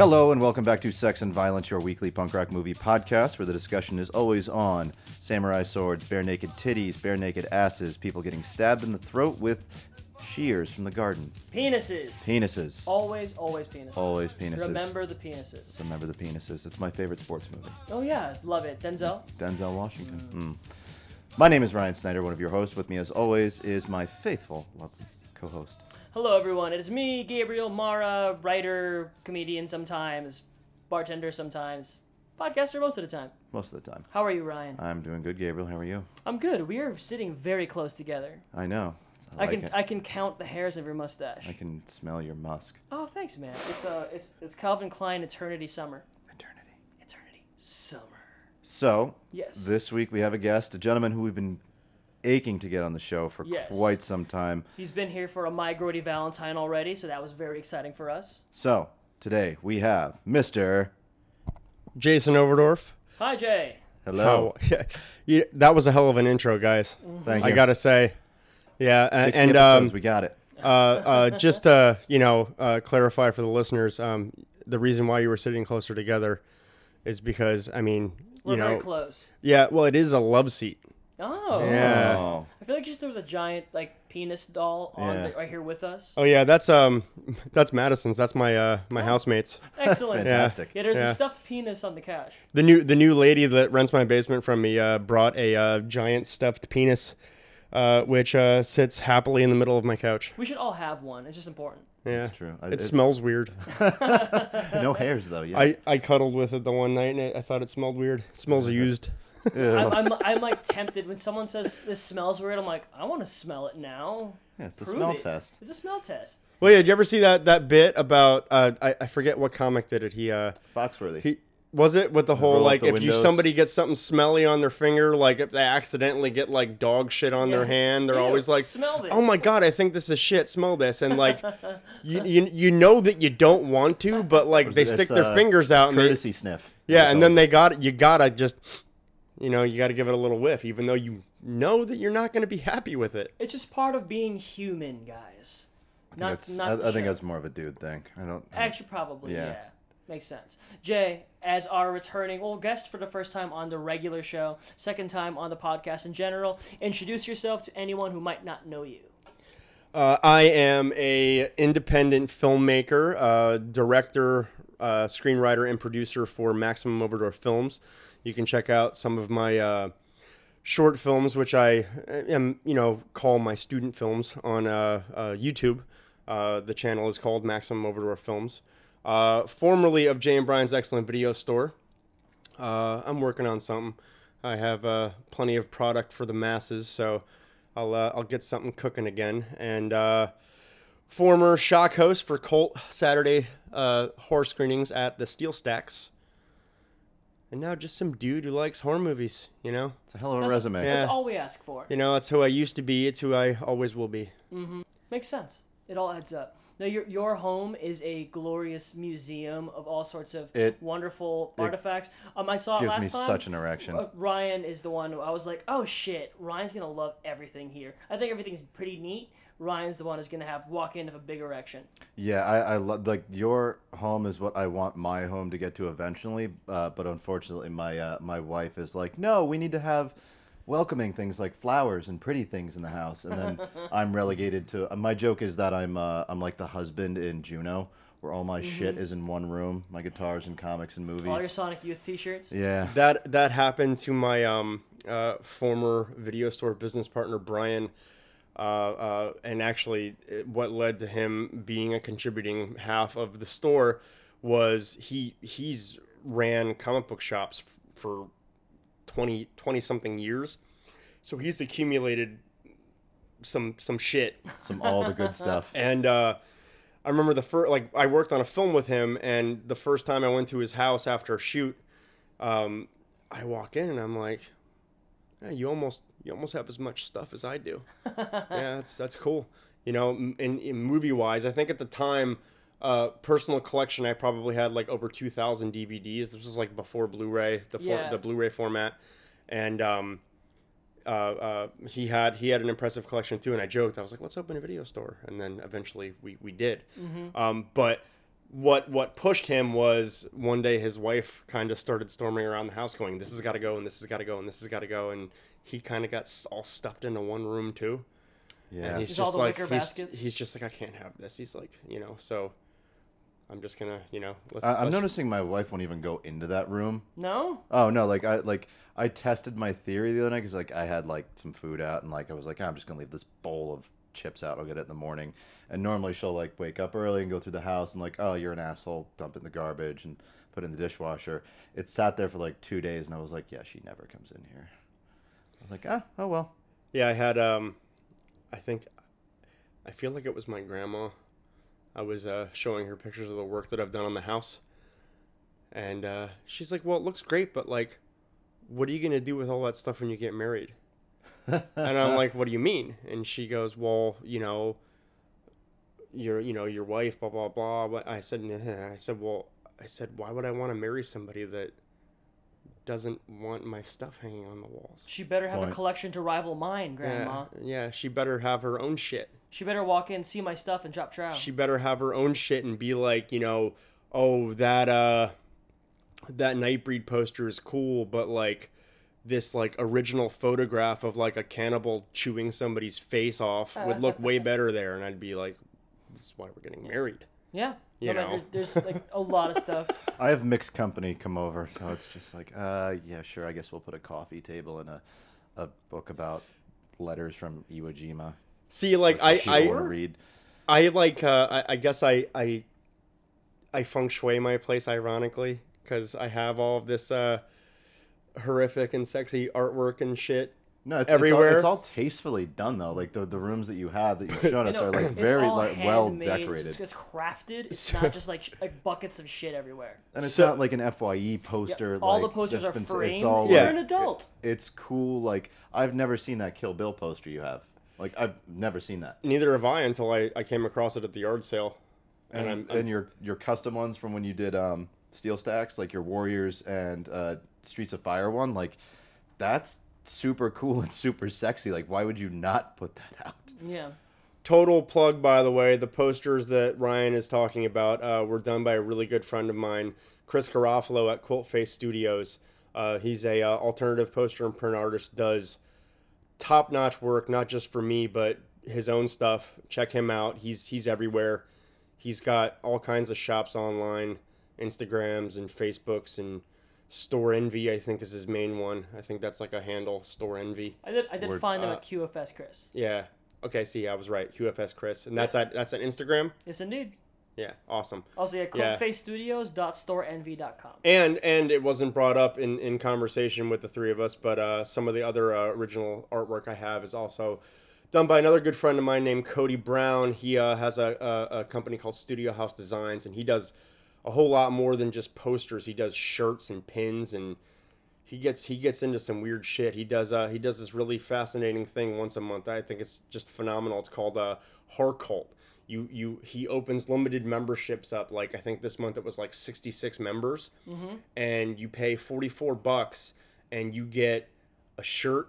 Hello and welcome back to Sex and Violence, your weekly punk rock movie podcast, where the discussion is always on samurai swords, bare naked titties, bare naked asses, people getting stabbed in the throat with shears from the garden, Penises. penises, Always, always penises. always penises. Remember the penises. Remember the penises. It's my favorite sports movie. Oh yeah, love it. Denzel. Denzel Washington. Mm. My name is Ryan Snyder, one of your hosts. With me, as always, is my faithful, lovely co-host. Hello everyone. It is me, Gabriel Mara, writer, comedian sometimes, bartender sometimes, podcaster most of the time. Most of the time. How are you, Ryan? I'm doing good, Gabriel. How are you? I'm good. We are sitting very close together. I know. I, I like can it. I can count the hairs of your mustache. I can smell your musk. Oh, thanks, man. It's uh, it's it's Calvin Klein Eternity Summer. Eternity. Eternity Summer. So, Yes. this week we have a guest, a gentleman who we've been aching to get on the show for Yes. quite some time. He's been here for a My Grody Valentine already, so that was very exciting for us. So, today we have Mr. Jason Overdorf. Hi, Jay. Hello. How, yeah, yeah, that was a hell of an intro, guys. Thank you. I gotta say, yeah, a- 60 and um, we got it. uh, uh, just to you know uh, clarify for the listeners, um, the reason why you were sitting closer together is because I mean, We're you know, very close. yeah, well, it is a love seat. Oh. Yeah. Oh. I feel like you there was a giant like penis doll on Yeah. the, right here with us. Oh yeah, that's um, that's Madison's. That's my uh, my housemates. Excellent. fantastic. Yeah, there's Yeah. a stuffed penis on the couch. The new the new lady that rents my basement from me uh, brought a uh, giant stuffed penis, uh, which uh, sits happily in the middle of my couch. We should all have one. It's just important. Yeah, That's true. I- It, it- smells weird. no hairs, though. Yeah. I, I cuddled with it the one night and I, I thought it smelled weird. It smells used. I'm, I'm, I'm like tempted when someone says this smells weird. I'm like, I want to smell it now. yeah, it's the Prove smell it. test. It's a smell test. Well, yeah, did you ever see that that bit about uh, I, I forget what comic did it? He uh Foxworthy. he was it with the whole roll like the if you somebody gets something smelly on their finger, like if they accidentally get like dog shit on Yeah. their hand, they're Ew, always like, smell this. "Oh my god, I think this is shit. Smell this." And like, you, you you know that you don't want to, but like they It's, stick their uh, fingers out and they, Courtesy sniff. yeah, and then they. they got you gotta just, you know, you gotta give it a little whiff, even though you know that you're not gonna be happy with it. It's just part of being human, guys. I think, Not, that's, not I, the I think that's more of a dude thing. I don't. Actually, probably, yeah. Yeah. Makes sense. Jay, as our returning, well, guest for the first time on the regular show, second time on the podcast in general, introduce yourself to anyone who might not know you. Uh, I am a independent filmmaker, uh, director, uh, screenwriter, and producer for Maximum Overdorf Films. You can check out some of my uh, short films, which I am, you know, call my student films on uh, uh, YouTube. Uh, the channel is called Maximum Overdorf Films. Uh, formerly of Jay and Brian's Excellent Video Store. Uh, I'm working on something. I have uh, plenty of product for the masses, so I'll uh, I'll get something cooking again. And uh, former shock host for Colt Saturday uh, horror screenings at the Steel Stacks. And now just some dude who likes horror movies. You know, It's a hell of a That's- resume. Yeah. That's all we ask for. you know that's who I used to be. It's who I always will be. Mm-hmm. Makes sense. It all adds up. Now, your, your home is a glorious museum of all sorts of It- wonderful artifacts. Um, I saw it Gives last me time. such an erection. Uh, Ryan is the one who I was like, oh shit, Ryan's gonna love everything here. I think everything's pretty neat. Ryan's the one who's gonna have walk in of a big erection. Yeah, I, I love like your home is what I want my home to get to eventually. Uh, but unfortunately, my uh, my wife is like, no, we need to have welcoming things like flowers and pretty things in the house, and then I'm relegated to. Uh, my joke is that I'm uh, I'm like the husband in Juno, where all my shit is in one room, my guitars and comics and movies. All your Sonic Youth T-shirts. yeah, That that happened to my um, uh, former video store business partner Brian, uh, uh, and actually, what led to him being a contributing half of the store was he he's ran comic book shops for 20, 20 something years, so he's accumulated some some shit some all the good stuff. and uh, I remember the first, like, I worked on a film with him, and the first time I went to his house after a shoot, um, I walk in and I'm like, "Hey, you almost, you almost have as much stuff as I do. yeah, that's that's cool. You know, in, in movie wise, I think at the time, uh, personal collection, I probably had like over 2,000 DVDs. This was like before Blu-ray, the for, Yeah. the Blu-ray format, and um, uh, uh, he had he had an impressive collection too. And I joked, I was like, let's open a video store, and then eventually we we did. Um, but what what pushed him was one day his wife kind of started storming around the house, going, "This has got to go, and this has got to go, and this has got to go," and he kind of got all stuffed into one room too. Yeah. And he's Just just all the like he's, baskets? he's just like I can't have this. He's like you know so. I'm just gonna, you know. Let's, I, I'm let's- noticing my wife won't even go into that room. No? Oh no, like I like I tested my theory the other night because like I had like some food out and like I was like "Ah, I'm just gonna leave this bowl of chips out. I'll get it in the morning. And normally she'll like wake up early and go through the house and like oh you're an asshole, dump it in the garbage and put it in the dishwasher. It sat there for like two days and I was like yeah she never comes in here. I was like ah oh well. Yeah, I had um I think I feel like it was my grandma. I was uh showing her pictures of the work that I've done on the house. And uh she's like, "Well, it looks great, but like what are you to do with all that stuff when you get married?" And I'm like, "What do you mean?" And she goes, "Well, you know, your you know, your wife blah blah blah." But I said, "Nah." I said, "Well, I said, why would I want to marry somebody that doesn't want my stuff hanging on the walls?" She better have a collection to rival mine, Grandma. Yeah, yeah, she better have her own shit. She better walk in, see my stuff, and drop trow. She better have her own shit and be like, you know, oh that uh that Nightbreed poster is cool, but like this like original photograph of like a cannibal chewing somebody's face off would look way better there and I'd be like this is why we're getting married. yeah. You no, man, know. there's, there's like a lot of stuff. I have mixed company come over, so it's just like, uh, yeah, sure. I guess we'll put a coffee table and a, a book about letters from Iwo Jima. See, like I I read. I like uh I, I guess I I I feng shui my place ironically because I have all of this uh horrific and sexy artwork and shit No, it's, everywhere. It's all, it's all tastefully done though. Like the, the rooms that you have that you've shown You us know, are like very like well decorated, It's, it's crafted. It's So- not just like like buckets of shit everywhere. and it's So- not like an Fye poster. all the posters are been s- framed. It's all You're an adult. It's cool. Like I've never seen that Kill Bill poster you have. Like I've never seen that. neither have I until I, I came across it at the yard sale And, and, I'm, and your your custom ones from when you did um, Steel Stacks, like your Warriors and uh, Streets of Fire one, like that's super cool and super sexy. Like why would you not put that out? Yeah. Total plug, by the way. The posters that Ryan is talking about uh, were done by a really good friend of mine, Chris Garofalo at Quilt Face Studios. Uh, he's a uh, alternative poster and print artist. Does top notch work, not just for me, but his own stuff. Check him out. He's he's everywhere. He's got all kinds of shops online, Instagrams and Facebooks and Storenvy. I think is his main one. I think that's like a handle, Storenvy. I did I did Word. find him Uh, at QFS, Chris. Yeah. Okay. See, I was right. QFS Chris, and that's at that's at Instagram. Yes, indeed. Yeah. Awesome. Also, yeah, Yeah. quiltfacestudios.storenvy.com. And and it wasn't brought up in in conversation with the three of us, but uh, some of the other uh, original artwork I have is also done by another good friend of mine named Cody Brown. He uh, has a, a a company called Studio House Designs, and he does a whole lot more than just posters. He does shirts and pins and. He gets he gets into some weird shit. He does uh he does this really fascinating thing once a month. I think it's just phenomenal. It's called uh Horror Cult. You you he opens limited memberships up. Like I think this month it was like sixty six members, Mm-hmm. and you pay forty four bucks, and you get a shirt,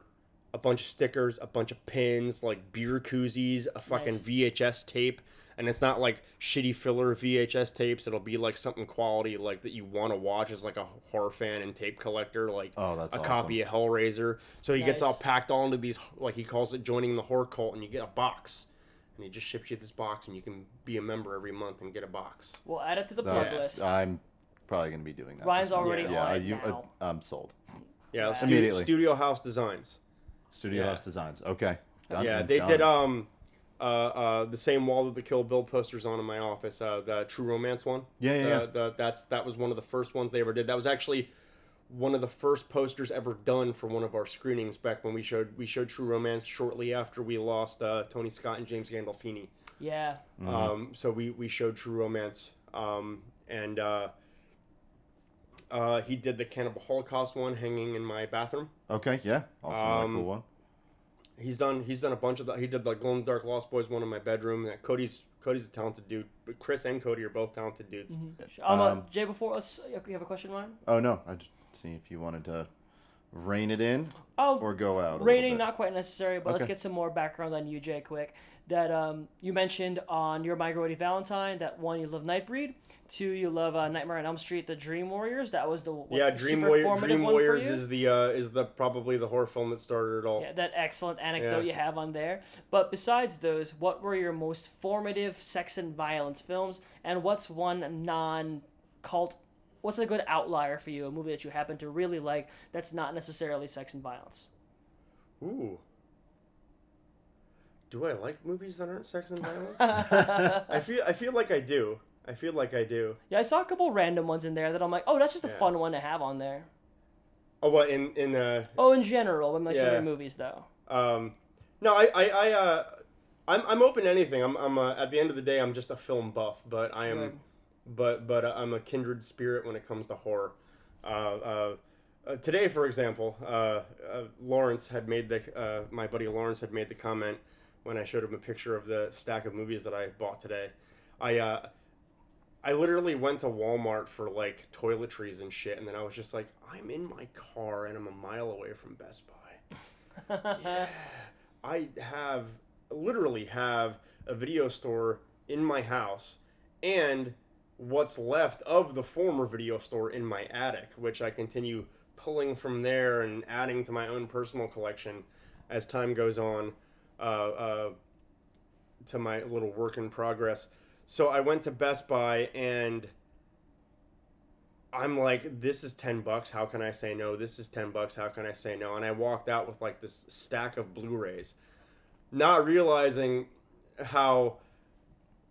a bunch of stickers, a bunch of pins, like beer koozies, a fucking Nice. VHS tape. And it's not like shitty filler VHS tapes. It'll be like something quality, like that you want to watch as like a horror fan and tape collector, like Oh, that's a awesome. copy of Hellraiser. So he gets all packed all into these, like he calls it joining the horror cult, and you get a box. And he just ships you this box, and you can be a member every month and get a box. We'll add it to the plug list. I'm probably gonna be doing that. Ryan's already yeah, on it you, now. Uh, I'm sold. Yeah, Yeah. Stu- Immediately. Studio House Designs. Studio Yeah. House Designs. Okay. Done yeah, they done. did um, the same wall that the Kill Bill posters on in my office. Uh, the True Romance one. Yeah, yeah, Uh, yeah. the, that's that was one of the first ones they ever did. That was actually one of the first posters ever done for one of our screenings back when we showed we showed True Romance shortly after we lost uh, Tony Scott and James Gandolfini. Yeah. Mhm. Um, so we, we showed True Romance, um, and uh, uh, he did the Cannibal Holocaust one hanging in my bathroom. okay, yeah. Also another um, cool one. He's done he's done a bunch of that. He did the Glow in the Dark Lost Boys one in my bedroom. That Cody's Cody's a talented dude, but Chris and Cody are both talented dudes. Mm-hmm. Um, uh, Um, Jay, before let's, you have a question, Ryan? Oh no, I just see if you wanted to rein it in. Oh, or go out? a little rating bit? not quite necessary, but let's get some more background on you, Jay, quick. That um, you mentioned on your My Grody Valentine that one you love Nightbreed, two you love uh, Nightmare on Elm Street, The Dream Warriors. That was the what, yeah, Dream, Warrior, Dream Warriors is the uh, is the probably the horror film that started it all. Yeah, that excellent anecdote Yeah. you have on there. But besides those, what were your most formative sex and violence films, and what's one non-cult? What's a good outlier for you? A movie that you happen to really like that's not necessarily sex and violence. Ooh. Do I like movies that aren't sex and violence? I feel I feel like I do. I feel like I do. Yeah, I saw a couple random ones in there that I'm like, oh, that's just a Yeah. fun one to have on there. Oh, what in in uh Oh, in general, Yeah. certain movies though. um no I I, I uh I'm I'm open to anything. I'm I'm uh, at the end of the day I'm just a film buff, but I am but but uh, I'm a kindred spirit when it comes to horror. Uh, uh, uh, today, for example, uh, uh, Lawrence had made the uh, my buddy Lawrence had made the comment when I showed him a picture of the stack of movies that I bought today. I uh, I literally went to Walmart for like toiletries and shit, and then I was just like, I'm in my car and I'm a mile away from Best Buy. Yeah. I have literally have a video store in my house and what's left of the former video store in my attic, which I continue pulling from there and adding to my own personal collection as time goes on uh, uh, to my little work in progress. So I went to Best Buy and I'm like, this is 10 bucks. How can I say no? This is 10 bucks. How can I say no? And I walked out with like this stack of Blu rays, not realizing how.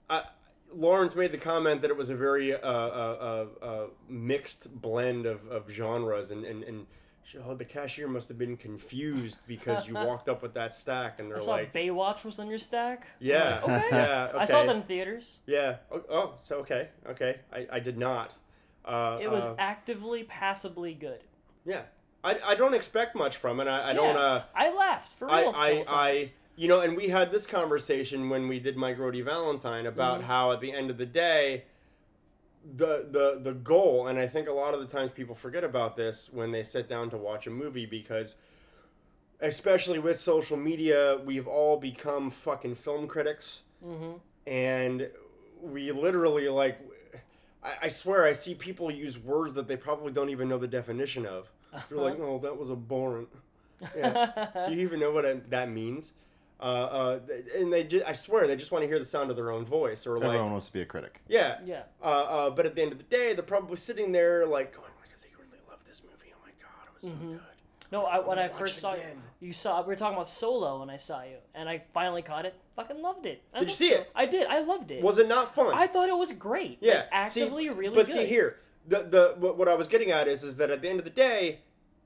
I, Lawrence made the comment that it was a very uh, uh, uh, uh, mixed blend of, of genres, and, and, and oh, the cashier must have been confused because you walked up with that stack, and they're saw like, Baywatch was on your stack. yeah, Okay. yeah, okay. I saw that in theaters. Yeah. Oh, oh, so okay, okay. I, I did not. Uh, It was uh, actively, passably good. yeah. I, I don't expect much from it. I, I don't. Uh, I laughed for I real. I, full I you know, and we had this conversation when we did my Grody Valentine about Mhm. how at the end of the day, the the the goal, and I think a lot of the times people forget about this when they sit down to watch a movie because. Especially with social media, we've all become fucking film critics Mhm. and we literally like I, I swear i see people use words that they probably don't even know the definition of they're like oh that was abhorrent Yeah. do you even know what it- that means uh, uh, and they just, i swear they just want to hear the sound of their own voice or like Everyone wants to be a critic. yeah yeah. uh, uh, but at the end of the day they're probably sitting there like going like i really love this movie oh my god it was so Mhm. good No, I, when I Watch first it saw you, again. you saw we were talking about Solo when I saw you, and I finally caught it. Fucking loved it. I Did you loved see it? I did. I loved it. was it not fun I thought it was great. Yeah, Like, actively see, really But good. see here, the the what, what I was getting at is is that at the end of the day,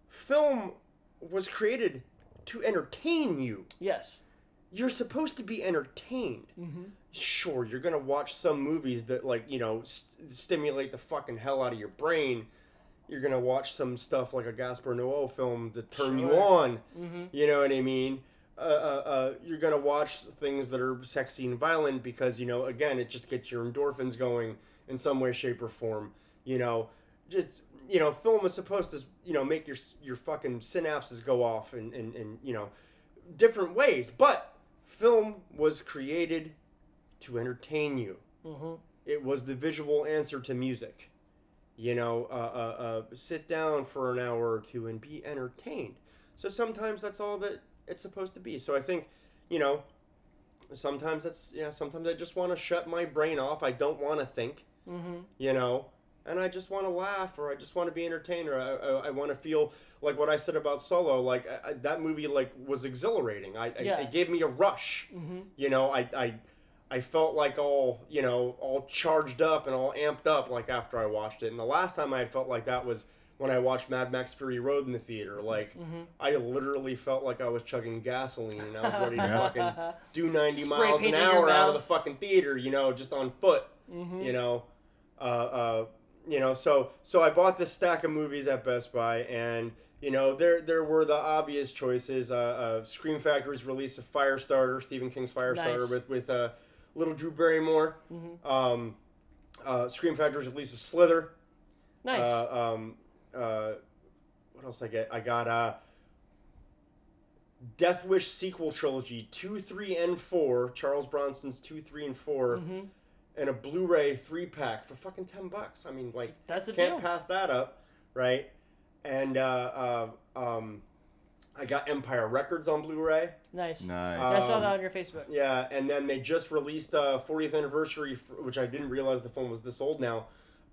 film was created to entertain you. Yes. You're supposed to be entertained. Mm-hmm. Sure, you're gonna watch some movies that like you know st- stimulate the fucking hell out of your brain. You're gonna watch some stuff like a Gaspar Noé film to turn you on. Mm-hmm. You know what I mean? Uh, uh, uh, you're gonna watch things that are sexy and violent because you know, again, it just gets your endorphins going in some way, shape, or form. You know, just you know, film is supposed to you know make your your fucking synapses go off in, in, in you know different ways, but film was created to entertain you. Mm-hmm. It was the visual answer to music. You know, uh, uh, uh, sit down for an hour or two and be entertained. So sometimes that's all that it's supposed to be. So I think, you know, sometimes that's yeah. Sometimes I just want to shut my brain off. I don't want to think. Mm-hmm. You know, and I just want to laugh or I just want to be entertained or I, I, I want to feel like what I said about Solo. Like I, I, that movie like was exhilarating. I, Yeah. I it gave me a rush Mm-hmm. you know i i i felt like all you know all charged up and all amped up like after i watched it and the last time i felt like that was when i watched mad max fury road in the theater like Mm-hmm. i literally felt like i was chugging gasoline and i was ready to fucking do 90 Spray miles an paint in your hour out of the fucking theater you know just on foot mm-hmm. you know uh, uh, you know so so i bought this stack of movies at best buy and you know there there were the obvious choices uh, uh, scream factory's release of firestarter stephen king's firestarter Nice. with with uh, little drew barrymore Mm-hmm. um, uh, scream factory's release of slither Nice. uh, um, uh, what else I get? I got uh, Death Wish sequel trilogy, two, three, and four. Charles Bronson's two, three, and 4 hmm and a Blu-ray three pack for fucking ten bucks. I mean, like, That's the can't deal. pass that up, right? And uh, uh, um, I got Empire Records on Blu-ray. Nice. Nice. I saw Um, that on your Facebook. Yeah, and then they just released a 40th anniversary, which I didn't realize the film was this old now.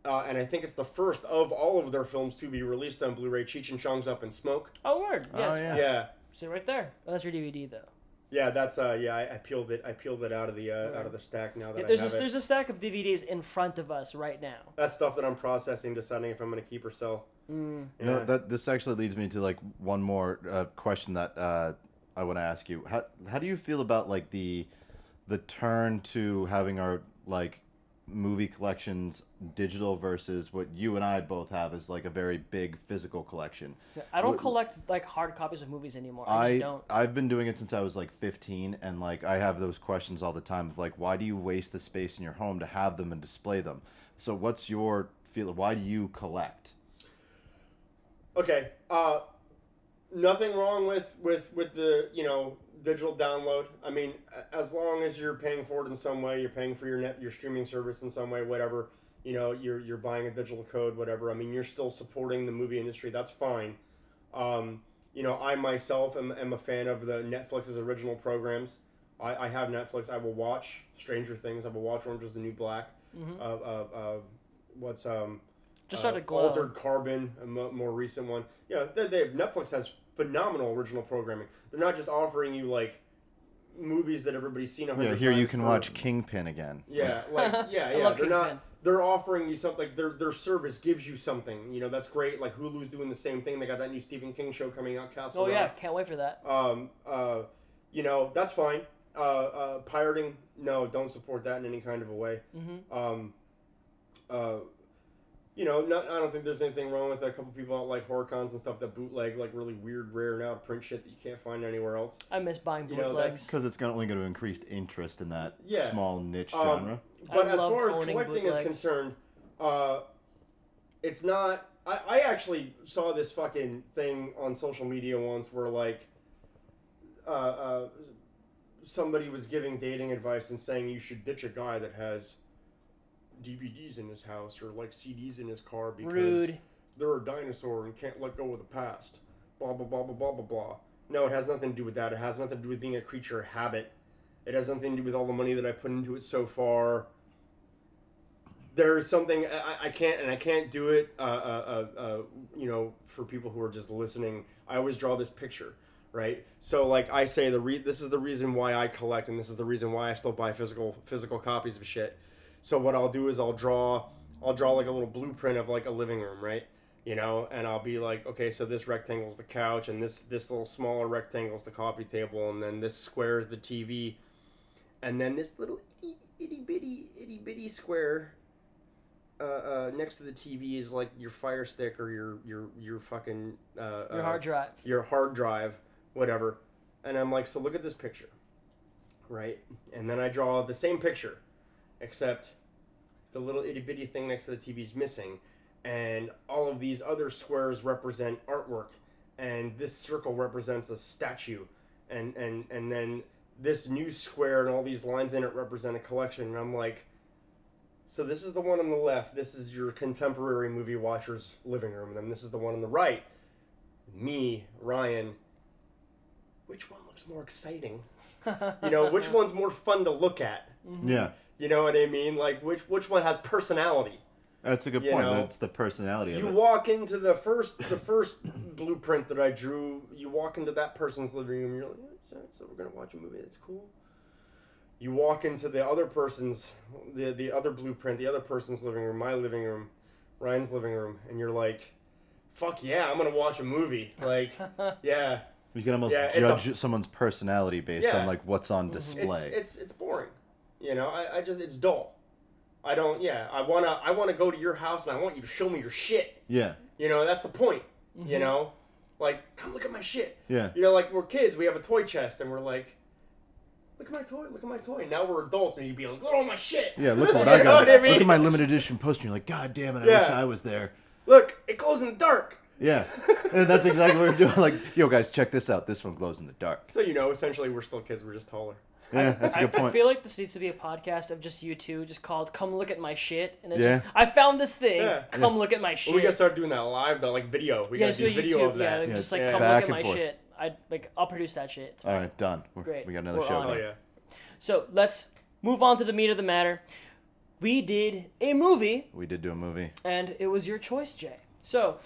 Uh, and I think it's the first of all of their films to be released on Blu-ray. Cheech and Chong's Up in Smoke. Oh, word. Yes. Oh, yeah. Yeah, See right there. Oh, that's your DVD though. Yeah, that's uh, yeah. I, I peeled it. I peeled it out of the uh, Right. out of the stack now that Yeah, I there's have a, it. there's a stack of DVDs in front of us right now. That's stuff that I'm processing, deciding if I'm gonna keep or sell. Mm. You know, that this actually leads me to like one more uh, question that uh, I want to ask you. How how do you feel about like the the turn to having our like movie collections digital versus what you and I both have is like a very big physical collection. Yeah, I don't What- collect like hard copies of movies anymore. I, just I don't. I've been doing it since I was like 15 and like I have those questions all the time of like why do you waste the space in your home to have them and display them? So what's your feel why do you collect? Okay. Uh, nothing wrong with with with the you know digital download. I mean, as long as you're paying for it in some way, you're paying for your net your streaming service in some way, whatever. You know, you're you're buying a digital code, whatever. I mean, you're still supporting the movie industry. That's fine. Um, you know, I myself am, am a fan of the Netflix's original programs. I, I have Netflix. I will watch Stranger Things. I will watch Orange Is the New Black. hmm Uh, uh, uh, what's um Just uh, started glow. Altered Carbon, a more recent one. Yeah, they, they Netflix has phenomenal original programming. They're not just offering you like movies that everybody's seen a hundred Yeah, times. here you can for- watch Kingpin again. Yeah, like yeah, I yeah. love they're not. They're offering you something. Like their their service gives you something. You know that's great. Like Hulu's doing the same thing. They got that new Stephen King show coming out, Castle Oh yeah, can't wait for that. Um. Uh. You know that's fine. Uh. Uh. Pirating. No, don't support that in any kind of a way. hmm Um, uh, you know, not, I don't think there's anything wrong with a couple people out like horror cons and stuff that bootleg like really weird, rare now print shit that you can't find anywhere else. I miss buying You know, bootlegs. Because it's only going to increase interest in that Yeah. small niche Um, genre. But I as far as owning collecting is concerned, uh, it's not. I, I actually saw this fucking thing on social media once where like, uh, uh, somebody was giving dating advice and saying you should ditch a guy that has DVDs in his house or like CDs in his car because Rude. they're a dinosaur and can't let go of the past. Blah blah blah blah blah blah blah. No, it has nothing to do with that. It has nothing to do with being a creature of habit. It has nothing to do with all the money that I put into it so far. There's something I, I can't and I can't do it. Uh, uh, uh, uh, you know, for people who are just listening, I always draw this picture, right? So like I say, the re- this is the reason why I collect, and this is the reason why I still buy physical physical copies of shit. So what I'll do is I'll draw I'll draw like a little blueprint of like a living room, right? You know, and I'll be like, okay, so this rectangle's the couch, and this this little smaller rectangle's the coffee table, and then this square is the TV, and then this little itty, itty bitty itty bitty square uh, uh, next to the TV is like your Fire Stick or your your your fucking uh, Your uh, hard drive. your hard drive, whatever. And I'm like, so look at this picture, right? And then I draw the same picture, except the little itty bitty thing next to the TV is missing, and all of these other squares represent artwork, and this circle represents a statue, and and and then this new square and all these lines in it represent a collection. And I'm like. So this is the one on the left. This is your contemporary movie watcher's living room, and then this is the one on the right. Me, Ryan. Which one looks more exciting? You know, which one's more fun to look at? Mhm. Yeah, You know what I mean? Like which which one has personality? that's a good You point. know, that's the personality of You it. walk into the first the first blueprint that I drew. You walk into that person's living room. You're like, yeah, so, so we're gonna watch a movie. That's cool. You walk into the other person's the the other blueprint, the other person's living room, my living room, Ryan's living room, and you're like, fuck yeah, I'm gonna watch a movie. Like, yeah, You can almost Yeah, it's a- judge someone's personality based Yeah. on like what's on Mhm. Display. it's it's it's boring. You know, I, I just it's dull. I don't. Yeah, I wanna I wanna go to your house and I want you to show me your shit. yeah, You know, that's the point. You Mhm. know, like come look at my shit. yeah. You know, like we're kids, we have a toy chest, and we're like, look at my toy, look at my toy. Now we're adults, and you'd be like, look at all my shit. Yeah, look at what You I know got. what I mean? Look at my limited edition poster. You're like, God damn it, I Yeah. wish I was there. Look, it glows in the dark. Yeah, and that's exactly what we're doing. Like, yo, guys, check this out. This one glows in the dark. So you know, essentially, we're still kids. We're just taller. Yeah, that's a I, good point. I feel like this needs to be a podcast of just you two, just called "Come Look at My Shit," and it's Yeah. just I found this thing. Yeah. Come look at my shit. Well, we gotta start doing that live, though, like video. We yeah, gotta do do a video YouTube, of that. Yeah, just like Yeah. come Back look at my forth. shit. I like I'll produce that shit. It's All done. We're, Great. We got another We're show. Oh yeah. So let's move on to the meat of the matter. We did a movie, We did do a movie. and it was your choice, Jay. So,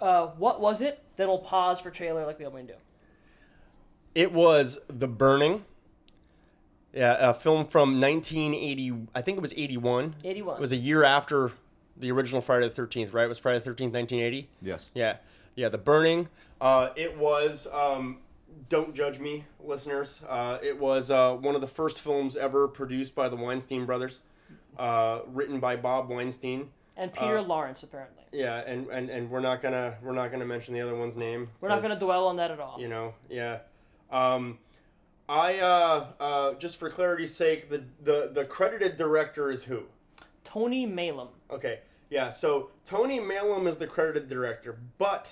uh, what was it? Then we'll pause for trailer, like we always do. It was The Burning. Yeah, a film from 1980. I think it was 81. Eighty-one. It was a year after the original Friday the 13th, right? It was Friday the 13th, 1980. Yes. Yeah, yeah, The Burning. Uh, it was. Um, don't judge me, listeners. Uh, it was uh, one of the first films ever produced by the Weinstein brothers, uh, written by Bob Weinstein. and Peter uh, Lawrence, apparently. Yeah, and, and, and we're not gonna we're not gonna mention the other one's name. We're not going to dwell on that at all. You know, yeah. Um, I uh, uh, just for clarity's sake, the, the the credited director is who? Tony Maylam. Okay, yeah. So Tony Maylam is the credited director, but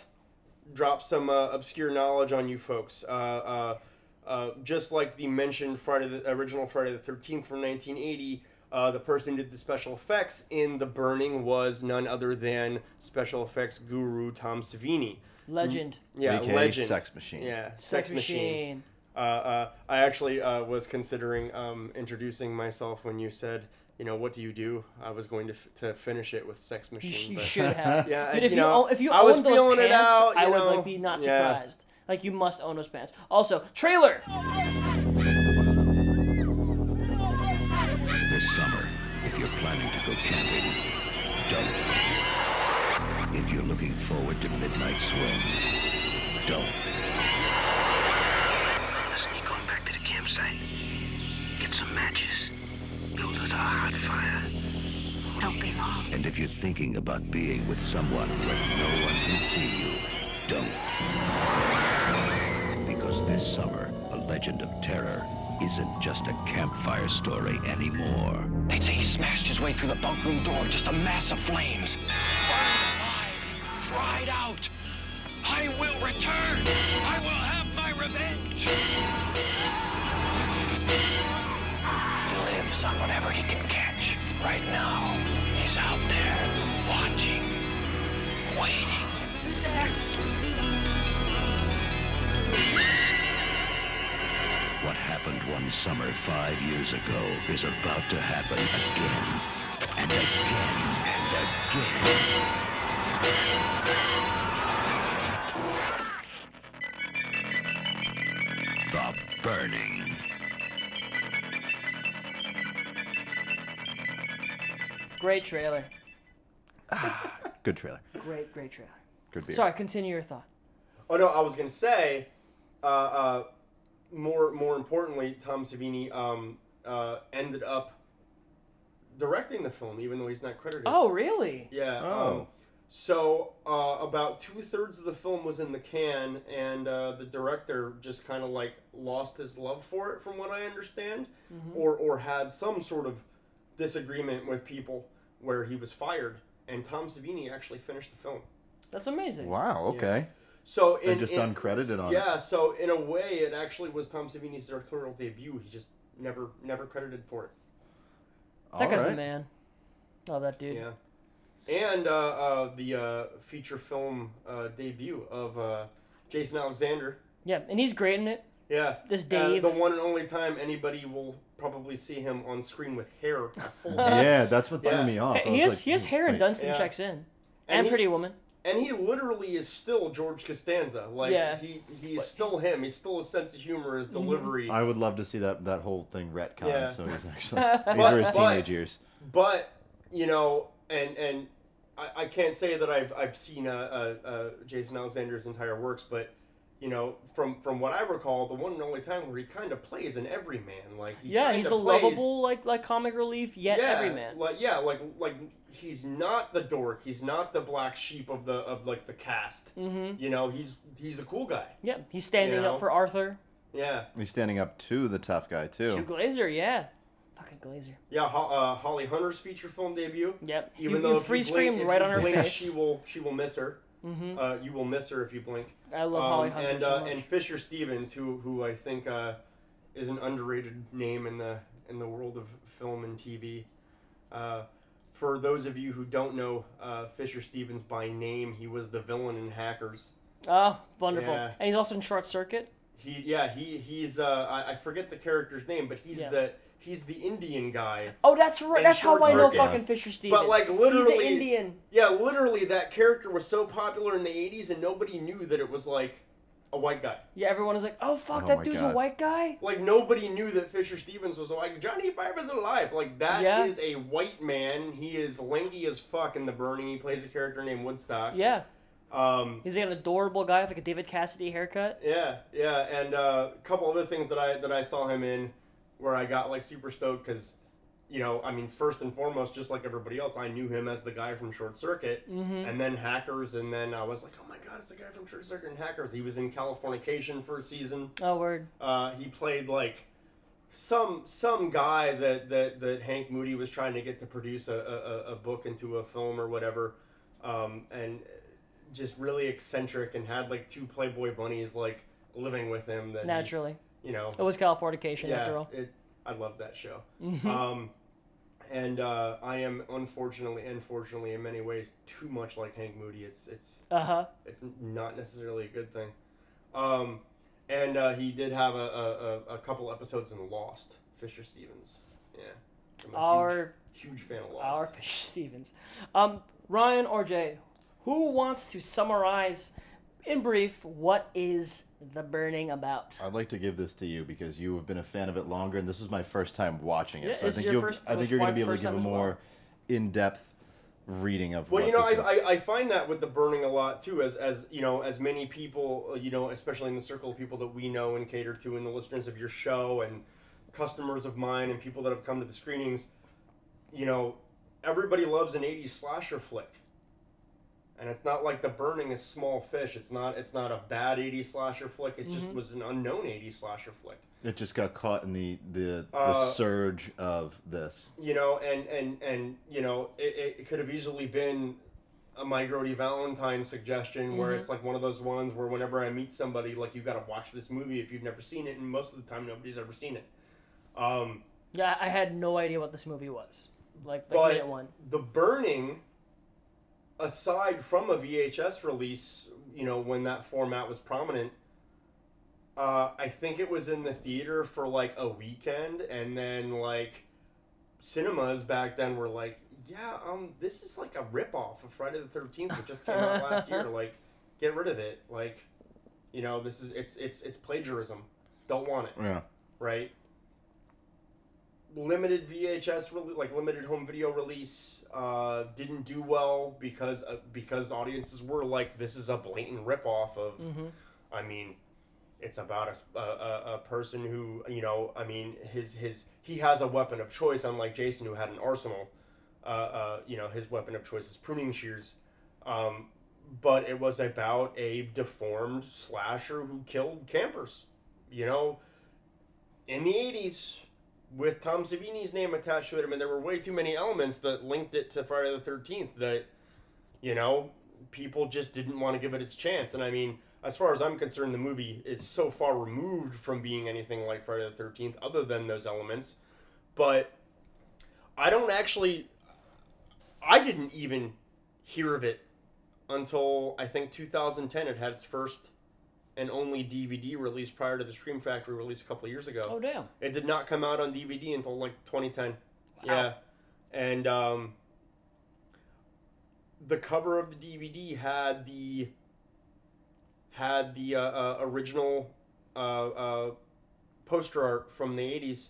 drop some uh, obscure knowledge on you folks. Uh, uh, uh, just like the mentioned Friday, the original Friday the Thirteenth from 1980. Uh, the person who did the special effects in The Burning was none other than special effects guru Tom Savini. Legend. Yeah, AKA legend. Sex Machine. Yeah, Sex, machine. Uh, uh, I actually uh, was considering um, introducing myself when you said, you know, what do you do? I was going to, f- to finish it with Sex You, Machine. sh- you but- should have. Yeah, Dude, and, if you you, know, own, if you I was those feeling it pants, out, I you would like be not yeah. surprised. Like you must own those pants. Also, trailer. This summer, if you're planning to go camping, don't. If you're looking forward to midnight swims, Get some matches. Build us a hot fire. Don't be long. And if you're thinking about being with someone where no one can see you, don't. Because this summer, a legend of terror isn't just a campfire story anymore. They say he smashed his way through the bunk room door, just a mass of flames. Burned alive, cried out, I will return! I will have my revenge! He on whatever he can catch. Right now, he's out there, watching, waiting. Who's there? What happened one summer five years ago is about to happen again and again and again. The Burning. Great trailer. Good trailer. Great, great trailer. Good beer. Sorry, continue your thought. Oh no, I was gonna say, uh, uh, more more importantly, Tom Savini um, uh, ended up directing the film, even though he's not credited. Oh, really? Yeah. Oh. Um, so uh, about two thirds of the film was in the can, and uh, the director just kind of like lost his love for it, from what I understand, Mhm. or or had some sort of disagreement with people where he was fired, and Tom Savini actually finished the film. That's amazing. Wow. Okay. So And just in- uncredited on it. Yeah, so in a way, it actually was Tom Savini's directorial debut. He just never never credited for it. That guy's the man. Love that dude. Yeah. And uh, uh, the uh, feature film uh, debut of uh, Jason Alexander. Yeah, and he's great in it. Yeah. This Uh, Dave. the one and only time anybody will probably see him on screen with hair. Yeah, that's what threw Yeah. me off. He has like, he has "Hmm, hair and wait." Dunston Yeah. checks in, and, And he- Pretty Woman. And he literally is still George Costanza. Like Yeah. he he's still him. He's still his sense of humor, his delivery. I would love to see that that whole thing retcon. Yeah. So he's actually But- these are his but- teenage years. but you know, and and I, I can't say that I've I've seen uh, uh, uh, Jason Alexander's entire works, but you know, from from what I recall, the one and only time where he kind of plays an everyman, like he Yeah, he's a plays- lovable like like comic relief yet yeah, everyman. Like yeah, like like he's not the dork. He's not the black sheep of the of like the cast. Mm-hmm. You know, he's he's a cool guy. Yeah, he's standing You know? up for Arthur. Yeah, He's standing up to the tough guy too. To too. Glazer, yeah. Fucking Glazer. yeah. Ho- uh, Holly Hunter's feature film debut. Yep. Even you, though you if freeze blink- frame right on her blink, face. she will she will miss her. Mhm. Uh, you will miss her if you blink. I love Holly Um, Hunter and so uh, and Fisher Stevens, who who I think uh, is an underrated name in the in the world of film and TV. Uh, for those of you who don't know uh, Fisher Stevens by name, he was the villain in Hackers. Oh, wonderful. Yeah. And he's also in Short Circuit. He yeah he he's uh, I, I forget the character's name, but he's Yeah. the he's the Indian guy. Oh, that's right. That's how I know Circuit. fucking Fisher Stevens. But like he's literally, the Indian. yeah, literally that character was so popular in the '80s, and nobody knew that it was like a white guy. Yeah, everyone was like, "Oh fuck, Oh that my dude's a white guy." Like nobody knew that Fisher Stevens was like Johnny Five is alive. Like that is Yeah. a white man. He is lanky as fuck in The Burning. He plays a character named Woodstock. Yeah, Um. he's like an adorable guy with like a David Cassidy haircut. Yeah, yeah, and uh, a couple other things that I that I saw him in, where I got like super stoked because, you know, I mean, first and foremost, just like everybody else, I knew him as the guy from Short Circuit, Mm-hmm. and then Hackers, and then I was like, oh my god, it's the guy from Short Circuit and Hackers. He was in Californication for a season. Oh word. Uh, he played like some some guy that, that, that Hank Moody was trying to get to produce a, a, a book into a film or whatever, um, and just really eccentric and had like two Playboy bunnies like living with him. That he- Naturally, you know, it was Californication yeah, after all. it. I love that show. Mhm. Um, and uh, I am unfortunately, unfortunately, in many ways, too much like Hank Moody. It's it's Uh huh. it's not necessarily a good thing. Um, and uh, he did have a, a, a, couple episodes in Lost, Fisher Stevens. Yeah. I'm a Our huge, huge fan of Lost. our Fisher Stevens. Um, Ryan or Jay, who wants to summarize in brief what is the burning about? I'd like to give this to you because you have been a fan of it longer, and this is my first time watching it. Yeah, so I it's think your you'll, first- I think was you're going to be able to give a time as well. more in-depth reading of. Well, what you know, I. I, I find that with the burning a lot too, as as you know, as many people, uh, you know, especially in the circle of people that we know and cater to, and the listeners of your show, and customers of mine, and people that have come to the screenings, you know, everybody loves an '80s slasher flick, and it's not like the burning is small fish. It's not it's not a bad '80s slasher flick. It just Mhm. was an unknown '80s slasher flick. It just got caught in the the, the Uh, surge of this. you know, and and and you know, it, it could have easily been a My Grody Valentine suggestion where Mhm. it's like one of those ones where whenever I meet somebody, like you got to watch this movie if you've never seen it, and most of the time nobody's ever seen it. Um, Yeah, I had no idea what this movie was. Like, like But- minute one. the burning, aside from a VHS release, you know, when that format was prominent. Uh, I think it was in the theater for like a weekend, and then like cinemas back then were like, yeah, um, this is like a ripoff of Friday the Thirteenth that just came out last year. Like, get rid of it. Like, you know, this is it's it's it's plagiarism. Don't want it Yeah. right? Limited VHS, like limited home video release, uh, didn't do well because uh, because audiences were like, this is a blatant ripoff of. Mm-hmm. I mean, it's about a a person who you know. I mean, his his he has a weapon of choice, unlike Jason, who had an arsenal. Uh, uh, you know, his weapon of choice is pruning shears. Um, but it was about a deformed slasher who killed campers. You know, in the 80s with Tom Savini's name attached to it. I mean, there were way too many elements that linked it to Friday the 13th that, you know, people just didn't want to give it its chance. And I mean, as far as I'm concerned, the movie is so far removed from being anything like Friday the 13th other than those elements. But I don't actually, I didn't even hear of it until I think 2010. It had its first and only DVD release prior to the Scream Factory release a couple of years ago. Oh damn. It did not come out on DVD until like 2010. Wow. Yeah, and um, the cover of the DVD had the had the uh, uh, original uh, uh, poster art from the 80s.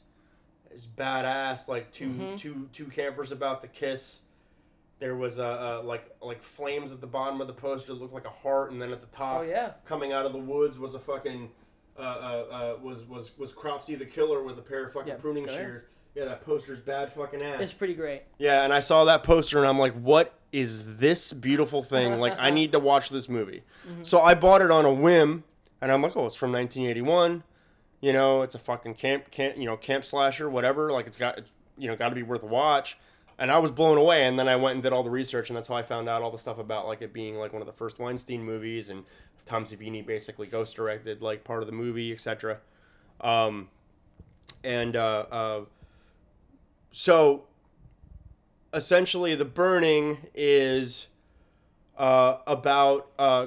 It's badass, like 2 Mhm. two two campers about to kiss. There was uh, uh, like like flames at the bottom of the poster, looked like a heart, and then at the top, Oh yeah. coming out of the woods was a fucking uh, uh, uh, was was was Cropsy the killer with a pair of fucking Yeah, pruning shears. Yeah, that poster's bad fucking ass. It's pretty great. yeah, and I saw that poster and I'm like, what is this beautiful thing? like, I need to watch this movie. Mm-hmm. So I bought it on a whim, and I'm like, oh, it's from 1981. You know, it's a fucking camp, camp, you know, camp slasher, whatever. Like, it's got, it's, you know, got to be worth a watch. And I was blown away. And then I went and did all the research, and that's how I found out all the stuff about like it being like one of the first Weinstein movies, and Tom Savini basically ghost directed like part of the movie, etc. Um, and uh, uh, so essentially, the burning is uh, about uh,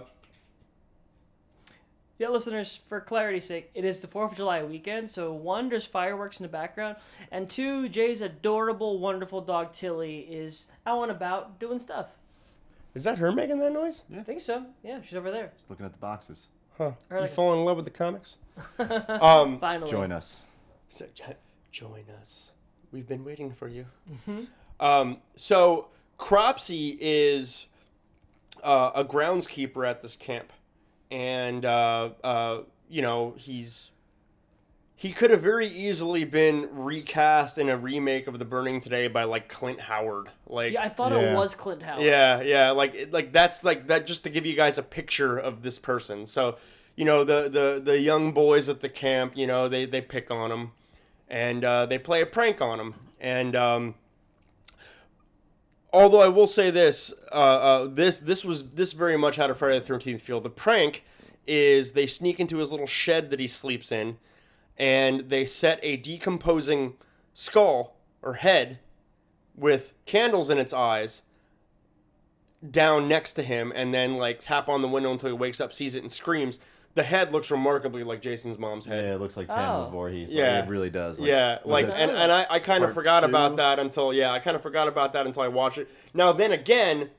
Yeah, listeners, for clarity's sake, it is the 4th of July weekend, so one, there's fireworks in the background, and two, Jay's adorable, wonderful dog Tilly is out and about doing stuff. is that her making that noise? I think so. Yeah, she's over there. Just looking at the boxes. Huh? Or You like- fall in love with the comics? Um, Finally. Join us. So, jo- join us. We've been waiting for you. Mm-hmm. Um, so Cropsy is uh, a groundskeeper at this camp, and uh, uh, you know he's he could have very easily been recast in a remake of The Burning Today by like Clint Howard. Like Yeah, I thought it was Clint Howard. yeah, yeah, like like that's like that just to give you guys a picture of this person. So, you know, the the the young boys at the camp, you know, they they pick on him, and uh, they play a prank on him. And um, although I will say this, uh, uh, this this was this very much had a Friday the Thirteenth feel. The prank is they sneak into his little shed that he sleeps in, and they set a decomposing skull or head with candles in its eyes down next to him and then like tap on the window until he wakes up, sees it, and screams. The head looks remarkably like Jason's mom's head. Yeah, it looks like Oh. Pamela Voorhees. Like, Yeah. it really does. yeah, like and, and I, I kind of part forgot about that until yeah, I kind of forgot about that until I watched it. Now then again,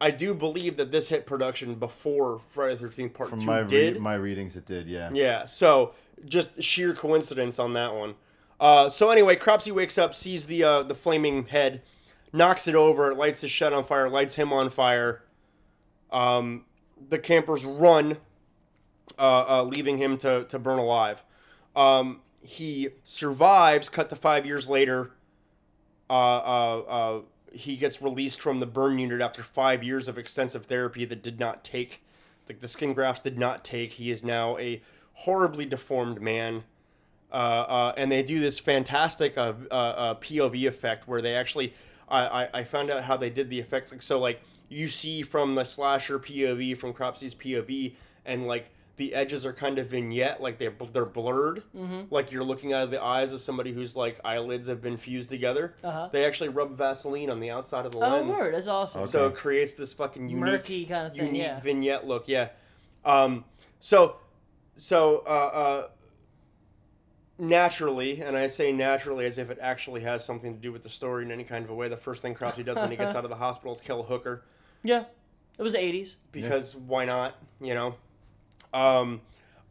I do believe that this hit production before Friday the Thirteenth Part from Two my re- did. my readings, it did. Yeah. Yeah, so just sheer coincidence on that one. Uh, so anyway, Cropsy wakes up, sees the uh, the flaming head, knocks it over, lights his shed on fire, lights him on fire. Um, the campers run, uh, uh, leaving him to, to burn alive. Um, he survives. Cut to five years later. Uh, uh, uh, he gets released from the burn unit after five years of extensive therapy that did not take, like the skin grafts did not take. He is now a horribly deformed man. Uh, and they do this fantastic POV effect where they actually, I, I, I found out how they did the effects. Like so, like you see from the slasher POV, from Cropsy's POV, and like the edges are kind of vignette, like they're they're blurred, Mm-hmm. like you're looking out of the eyes of somebody whose like eyelids have been fused together. Uh huh. They actually rub Vaseline on the outside of the Oh, lens, word. That's awesome. Okay. so it creates this fucking unique Murky kind of thing. unique Yeah. vignette look. Yeah. Um, so, so uh, uh, naturally, and I say naturally as if it actually has something to do with the story in any kind of a way. The first thing Cropsy does when he gets out of the hospital is kill a hooker Yeah. It was the 80s. because why not? You know. Um,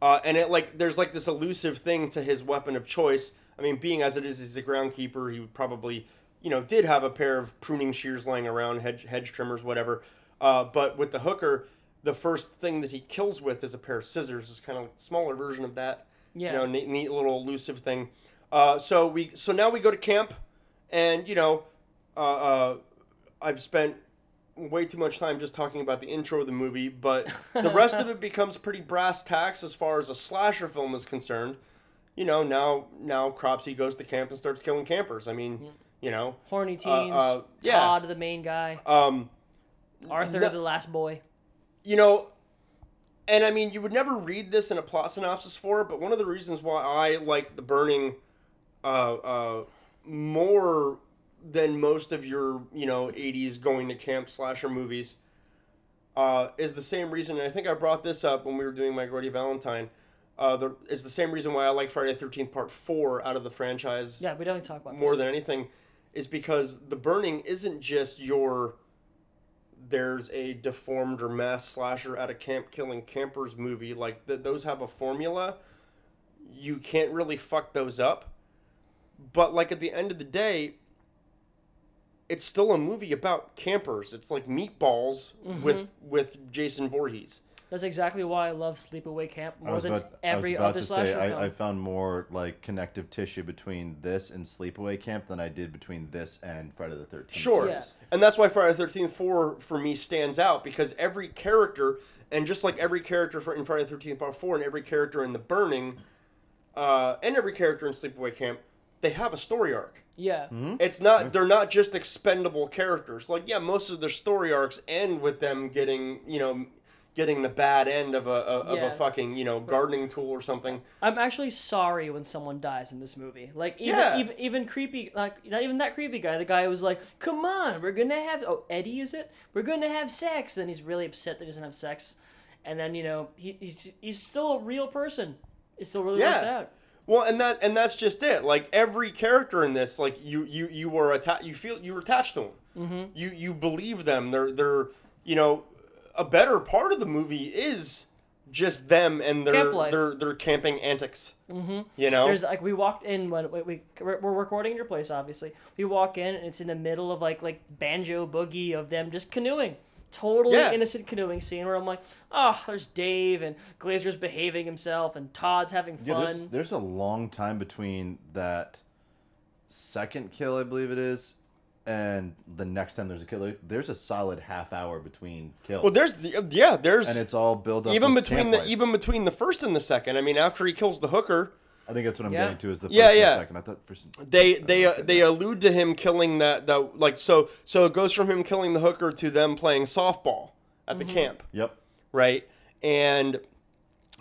uh, and it like there's like this elusive thing to his weapon of choice. I mean, being as it is, he's a groundkeeper. He would probably, you know, did have a pair of pruning shears laying around, hedge hedge trimmers, whatever. Uh, but with the hooker, the first thing that he kills with is a pair of scissors. It's kind of like a smaller version of that. Yeah. You know, neat, neat little elusive thing. Uh, so we so now we go to camp, and you know, uh, uh, I've spent way too much time just talking about the intro of the movie, but the rest of it becomes pretty brass tacks as far as a slasher film is concerned. You know, now now Cropsy goes to camp and starts killing campers. I mean, Yeah. you know, Horny teens. uh, yeah. Todd, the main guy. um, Arthur, no- the last boy. you know, and I mean, you would never read this in a plot synopsis for it, but one of the reasons why I like The Burning uh, uh, more than most of your, you know, 80s going to camp slasher movies uh, is the same reason, and I think I brought this up when we were doing my Grody Valentine. Uh, the, is the same reason why I like Friday the 13th Part 4 out of the franchise Yeah, we don't talk about more this. than anything is because the burning isn't just your there's a deformed or mass slasher at a camp killing campers movie like th- those have a formula you can't really fuck those up but like at the end of the day it's still a movie about campers it's like meatballs with Mhm. with jason Voorhees That's exactly why I love Sleepaway Camp I more was than about, every I was about other to slasher say film. I, I found more like connective tissue between this and Sleepaway Camp than I did between this and Friday the Thirteenth. Sure. Yeah. And that's why Friday the 13th 4 for me stands out because every character, and just like every character for, in Friday the 13th Part 4 and every character in The Burning, uh, and every character in Sleepaway Camp, they have a story arc. Yeah. Hmm? It's not they're not just expendable characters. Like yeah, most of their story arcs end with them getting you know getting the bad end of a, a of a fucking you know gardening tool or something. I'm actually sorry when someone dies in this movie. Like even Yeah. even even creepy like not even that creepy guy. The guy who was like, "Come on, we're gonna have oh Eddie is it? We're gonna have sex." Then he's really upset that he doesn't have sex, and then you know he, he's he's still a real person. It still really works out. Well, and that and that's just it. Like every character in this, like you you you were attached. You feel you were attached to them. Mm-hmm. You you believe them. They're they're you know a better part of the movie is just them and their their their camping antics. Mm-hmm. You know. There's like we walked in when we, we we're we're recording in your place obviously. We walk in and it's in the middle of like like banjo boogie of them just canoeing. Totally Yeah. innocent canoeing scene where I'm like, oh, there's Dave and Glazer's behaving himself and Todd's having fun. Yeah, there's, fun. there's a long time between that second kill, I believe it is, and the next time there's a kill. There's a solid half hour between kills. well, there's the, yeah, there's and it's all build up. even between the life. even between the first and the second. I mean, after he kills the hooker, I think that's what I'm Yeah. getting to is the first Yeah, yeah. second. I thought first. and- they I they uh, they allude to him killing that that like so so it goes from him killing the hooker to them playing softball at the camp, Yep. right? And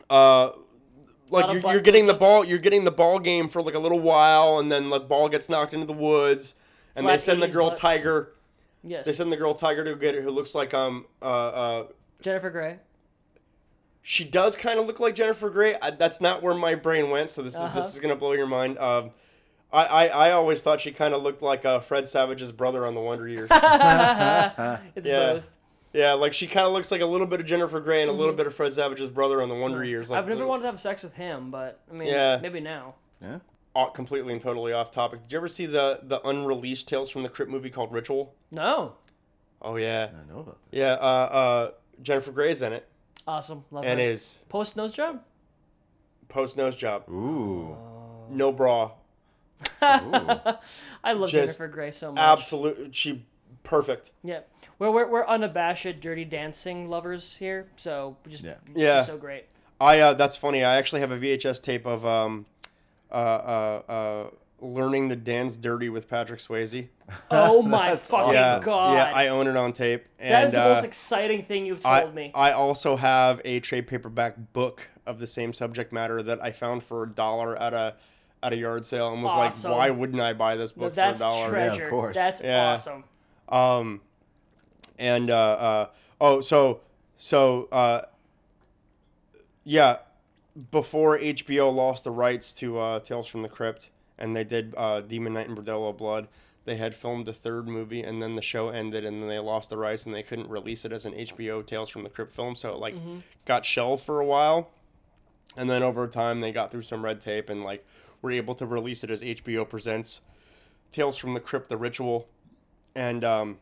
uh like you're, you're getting the ball you're getting the ball game for like a little while and then the ball gets knocked into the woods and Flat they send the girl butts. Tiger yes. they send the girl Tiger to get it who looks like um uh uh Jennifer Grey. She does kind of look like Jennifer Grey. I, that's not where my brain went, so this is Uh-huh. this is gonna blow your mind. Um, I, I, I always thought she kind of looked like uh, Fred Savage's brother on The Wonder Years. it's Yeah. both. yeah, like she kind of looks like a little bit of Jennifer Grey and a little bit of Fred Savage's brother on The Wonder Years. Like, Mm-hmm. I've never the- wanted to have sex with him, but I mean, Yeah. maybe now. Yeah. uh, completely and totally off topic. Did you ever see the the unreleased Tales from the Crypt movie called Ritual? No. Oh yeah, I know about that. yeah. Uh, uh, Jennifer Grey's in it Awesome. Love and her. is Post nose job. post nose job, Ooh. no bra, I love Just Jennifer Grey so much. absolute. She perfect. Yeah, we're, we're we're unabashed Dirty Dancing lovers here, so we just Yeah. she's Yeah. so great. I uh, that's funny. I actually have a VHS tape of um, uh, uh, uh, learning to dance dirty with Patrick Swayze. Oh my fucking yeah, god! yeah. I own it on tape. And, that is the uh, most exciting thing you've told I, me. I also have a trade paperback book of the same subject matter that I found for a dollar at a at a yard sale and was Awesome. like, why wouldn't I buy this No, book that's for a dollar? treasure. course. That's Yeah. awesome. Um, and uh, uh, oh, so so uh, yeah, before HBO lost the rights to uh, Tales from the Crypt, and they did uh, Demon Knight and Bordello Blood. They had filmed the third movie, and then the show ended, and then they lost the rights, and they couldn't release it as an HBO Tales from the Crypt film, so it like got shelved for a while. And then over time, they got through some red tape, and like were able to release it as HBO presents Tales from the Crypt: The Ritual, and um,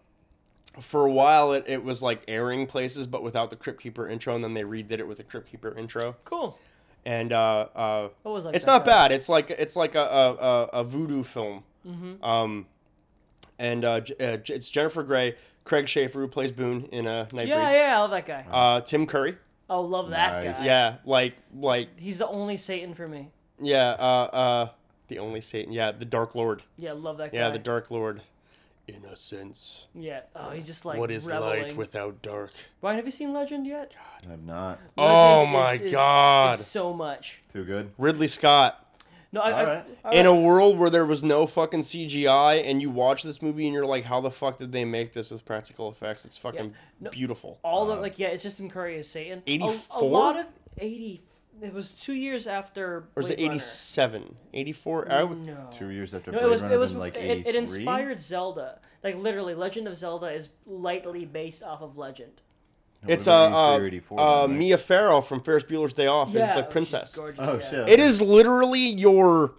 for a while it, it was like airing places but without the crypt keeper intro and then they redid it with the crypt keeper intro Cool. And uh, uh, What was like it's that not guy? bad it's like it's like a, a, a, a voodoo film Mhm. um, and uh, J- uh, J- it's jennifer grey craig sheffer who plays boone in a nightbreed Yeah, yeah, I love that guy. uh, tim curry oh, love that Nice. guy. yeah like like He's the only Satan for me. yeah uh, uh, the only satan yeah the dark lord Yeah, love that guy. yeah the dark lord innocence Yeah. Oh, he just like what is reveling. light without dark Brian, have you seen Legend yet? God, I have not. Oh my is- is- God. is so much. Too good. ridley scott No, I, I, Alright. I- in a world where there was no fucking CGI and you watch this movie and you're like, how the fuck did they make this with practical effects? It's fucking No, beautiful. all the uh, like yeah, it's just Tim Curry as Satan. A- A, lot of eighty. It was two years after. Or is it Blade Runner. 87? 84? I would, No. Two years after No, Blade it was Runner it was been, like it, 83? it inspired Zelda. Like literally, Legend of Zelda is lightly based off of Legend. It it's would've uh, been uh, or 84 uh, then, right? Mia Farrow from Ferris Bueller's Day Off is yeah, the she's princess. gorgeous, Oh yeah. shit. It is literally your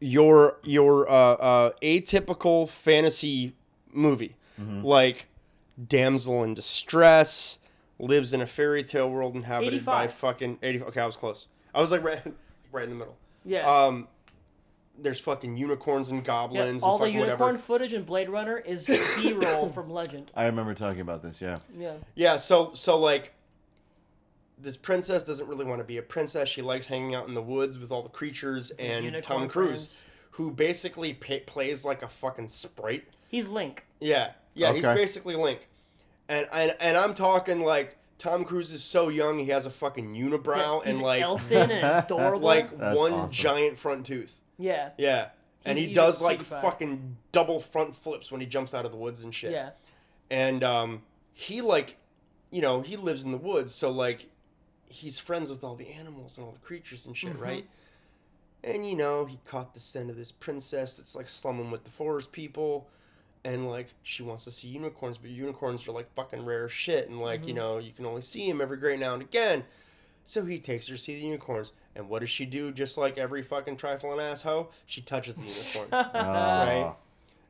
your your uh, uh, atypical fantasy movie, Mm-hmm. like damsel in distress, lives in a fairy tale world inhabited by fucking eighty. Okay, I was close. I was like right, right in the middle. Yeah. Um, there's fucking unicorns and goblins. yeah. goblins. All and the fucking unicorn Whatever. footage in Blade Runner is B-roll from Legend. I remember talking about this. Yeah. Yeah. Yeah. So so like. This princess doesn't really want to be a princess. She likes hanging out in the woods with all the creatures and Tom Cruise. friends. who basically pa plays like a fucking sprite. He's Link. Yeah, yeah, he's basically Link, and and and I'm talking like Tom Cruise is so young, he has a fucking unibrow He's and like elfin and adorable. like That's one awesome. giant front tooth. yeah, Yeah, and he does like cutie fucking double front flips when he jumps out of the woods and shit. yeah. and um, he like, you know, he lives in the woods, so like, he's friends with all the animals and all the creatures and shit, Mhm. right? And you know, he caught the scent of this princess that's like slumming with the forest people, and like she wants to see unicorns, but unicorns are like fucking rare shit, and like you Mhm. know, you can only see them every great now and again. So he takes her to see the unicorns, and what does she do? Just like every fucking trifling asshole, she touches the unicorn. Ah.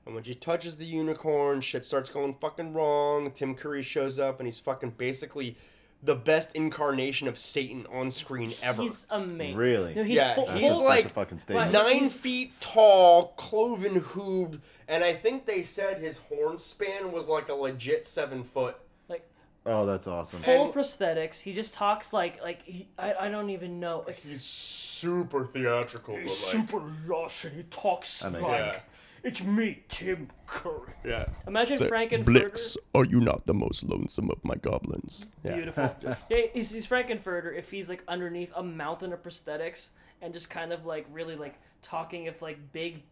And when she touches the unicorn, shit starts going fucking wrong. Tim Curry shows up and he's fucking basically the best incarnation of Satan on screen ever. He's amazing. Really? No, he's Yeah, full, That's, he's a- full- like- a fucking Right. Nine he's- feet tall, cloven hooved, and I think they said his horn span was like a legit seven foot. Like. Oh, that's awesome. full And- prosthetics. He just talks like like he, I I don't even know. Like, He's super theatrical, but he's like, super lush and he talks That like yeah, it's me, Tim Curry. yeah. Imagine Say, Frank-N-Furter. Blix, are you not the most lonesome of my goblins? Yeah. Beautiful. yeah, he's, he's Frank-N-Furter if he's like underneath a mountain of prosthetics and just kind of like really like talking of like big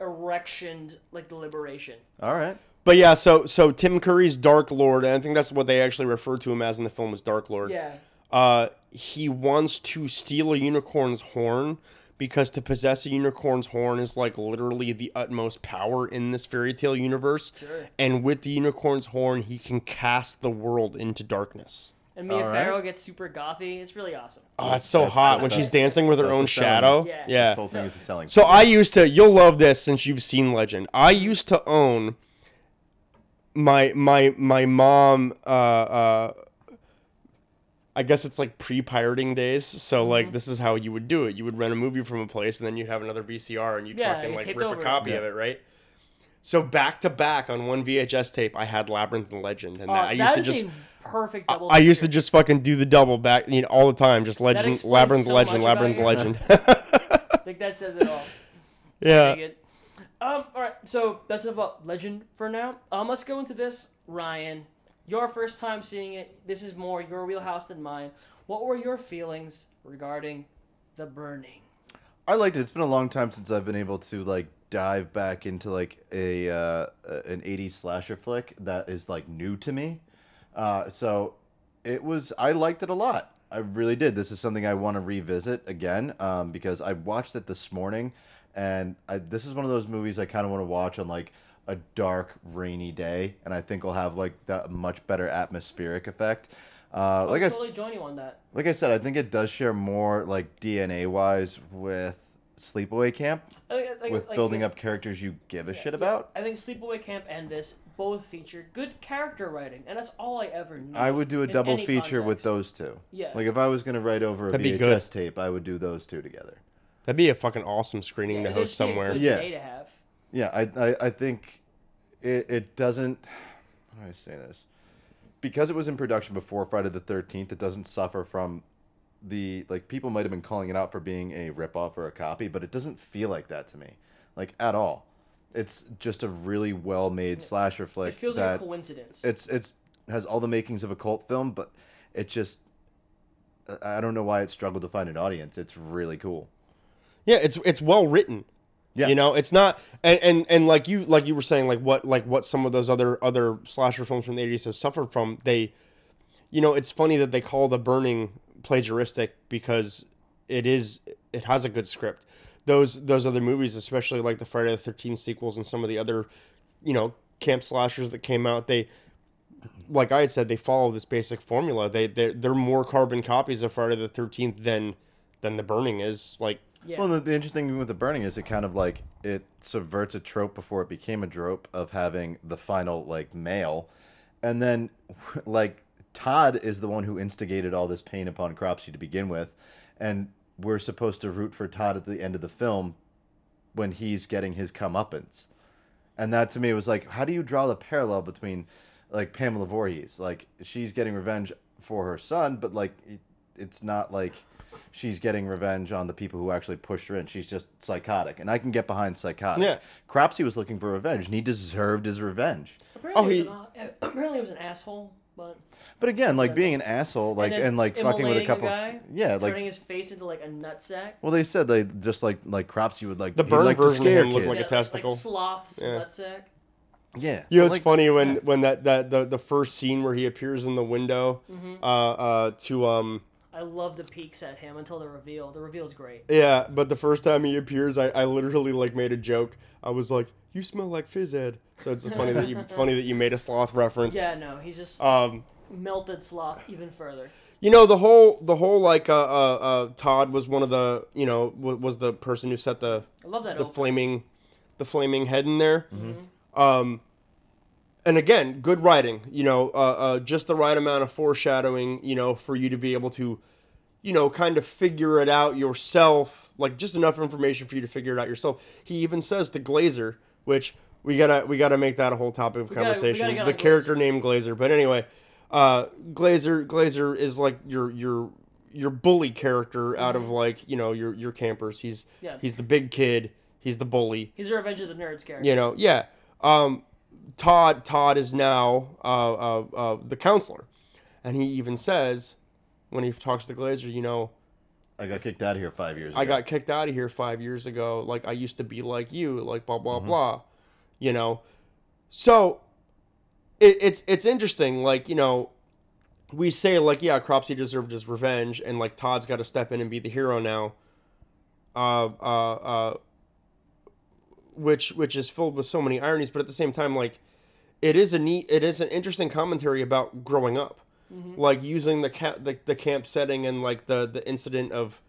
erectioned like deliberation. All right. But yeah, so so Tim Curry's Dark Lord, and I think that's what they actually refer to him as in the film as Dark Lord. Yeah. uh, he wants to steal a unicorn's horn because to possess a unicorn's horn is like literally the utmost power in this fairy tale universe. Sure. And with the unicorn's horn, he can cast the world into darkness. And Mia All right. Farrow gets super gothy. It's really awesome. Oh, it's so That's- hot when that's- she's dancing with her that's own the selling- shadow. Yeah. yeah. This whole thing is a selling. So I used to. You'll love this since you've seen Legend. I used to own. My my my mom. Uh, uh, I guess it's like pre-pirating days. So Mm-hmm. like this is how you would do it. You would rent a movie from a place, and then you'd have another VCR, and you'd Yeah, fucking like rip over a it. copy of it, right? So back to back on one VHS tape, I had Labyrinth and Legend, and Oh, I used that to just. perfect I- double. I used to just fucking do the double back, you know, all the time. Just Legend, Labyrinth, so Legend, Labyrinth. Legend. I think that says it all. yeah. It. Um. All right. So that's enough about Legend for now. Um. Let's go into this, Ryan. Your first time seeing it. This is more your wheelhouse than mine. What were your feelings regarding the burning? I liked it. It's been a long time since I've been able to like dive back into like a uh, an 80s slasher flick that is like new to me. Uh, so it was I liked it a lot. I really did. This is something I want to revisit again um, because I watched it this morning, and I, this is one of those movies I kind of want to watch on like a dark, rainy day, and I think we'll have like that much better atmospheric effect. Uh, like I I'll totally join you on that. like I said, I think it does share more like DNA wise with Sleepaway Camp, I think- I think- with like, building yeah, up characters you give a shit yeah. about. I think Sleepaway Camp and this both feature good character writing, and that's all I ever need. I would do a double any feature with those two. Yeah. Like if I was gonna write over a That'd be VHS tape, I would do those two together. That'd be a fucking awesome screening Yeah, to host be a somewhere. good Yeah. Day to have. Yeah, I I, I think it, it doesn't. How do I say this? Because it was in production before Friday the Thirteenth, it doesn't suffer from the like people might have been calling it out for being a ripoff or a copy, but it doesn't feel like that to me, like at all. It's just a really well made slasher flick It feels like a coincidence. it's it's has all the makings of a cult film, but it just I I don't know why it struggled to find an audience. It's really cool. Yeah, it's it's well written. Yeah. You know, it's not and, and and like you like you were saying like what like what some of those other other slasher films from the 80s have suffered from they you know, it's funny that they call The Burning plagiaristic because it is it has a good script. Those those other movies, especially like the Friday the 13th sequels and some of the other, you know, camp slashers that came out, they like I had said, they follow this basic formula. They they they're more carbon copies of Friday the 13th than than The Burning is. Like yeah. Well, the, the interesting thing with the burning is it kind of like it subverts a trope before it became a trope of having the final like male, and then like Todd is the one who instigated all this pain upon Cropsy to begin with, and we're supposed to root for Todd at the end of the film when he's getting his comeuppance, and that to me was like, how do you draw the parallel between like Pamela Voorhees, like she's getting revenge for her son, but like it's not like she's getting revenge on the people who actually pushed her in. She's just psychotic, and I can get behind psychotic. Yeah. Cropsy was looking for revenge, and he deserved his revenge. Apparently, Oh, he, he- was an, apparently he was an asshole, but But again, like being an asshole, like then and, like fucking with a immolating couple, guy, yeah, like turning his face into like a nutsack. well, they said they just like like Cropsy would like The he'd burn like to version of him looked like kids. a testicle. Like sloth's Yeah. nutsack. yeah, You know, it's like, funny when when that that the, the first scene where he appears in the window, Mm-hmm. uh, uh, to um, I love the peeks at him until the reveal. The reveal's great. yeah. But the first time he appears, I, I literally like made a joke. I was like, "You smell like fizz Ed." So it's funny that you funny that you made a sloth reference. Yeah, no, he's just Um, melted sloth even further. you know the whole the whole like uh, uh, uh Todd was one of the you know w- was the person who set the I love that. the open. flaming the flaming head in there. Um, and again, good writing. You know, uh, uh, just the right amount of foreshadowing. You know, for you to be able to, you know, kind of figure it out yourself. Like just enough information for you to figure it out yourself. He even says the Glazer, which we gotta we gotta make that a whole topic of We gotta- conversation. gotta the character Glazer. named Glazer, but anyway, uh, Glazer Glazer is like your your your bully character out of like you know your your campers. He's Mm-hmm. Yeah. he's the big kid. He's the bully He's a Revenge of the Nerds character. you know yeah um todd todd is now uh, uh, uh, the counselor and he even says when he talks to glazer you know I got kicked out of here five years ago. i got kicked out of here five years ago like i used to be like you like blah Mm-hmm. blah blah you know so it, it's it's interesting like you know we say like yeah cropsy deserved his revenge and like todd's got to step in and be the hero now uh uh uh which which is filled with so many ironies but at the same time like it is a neat it is an interesting commentary about growing up like using the ca- the, the camp setting and like the the incident of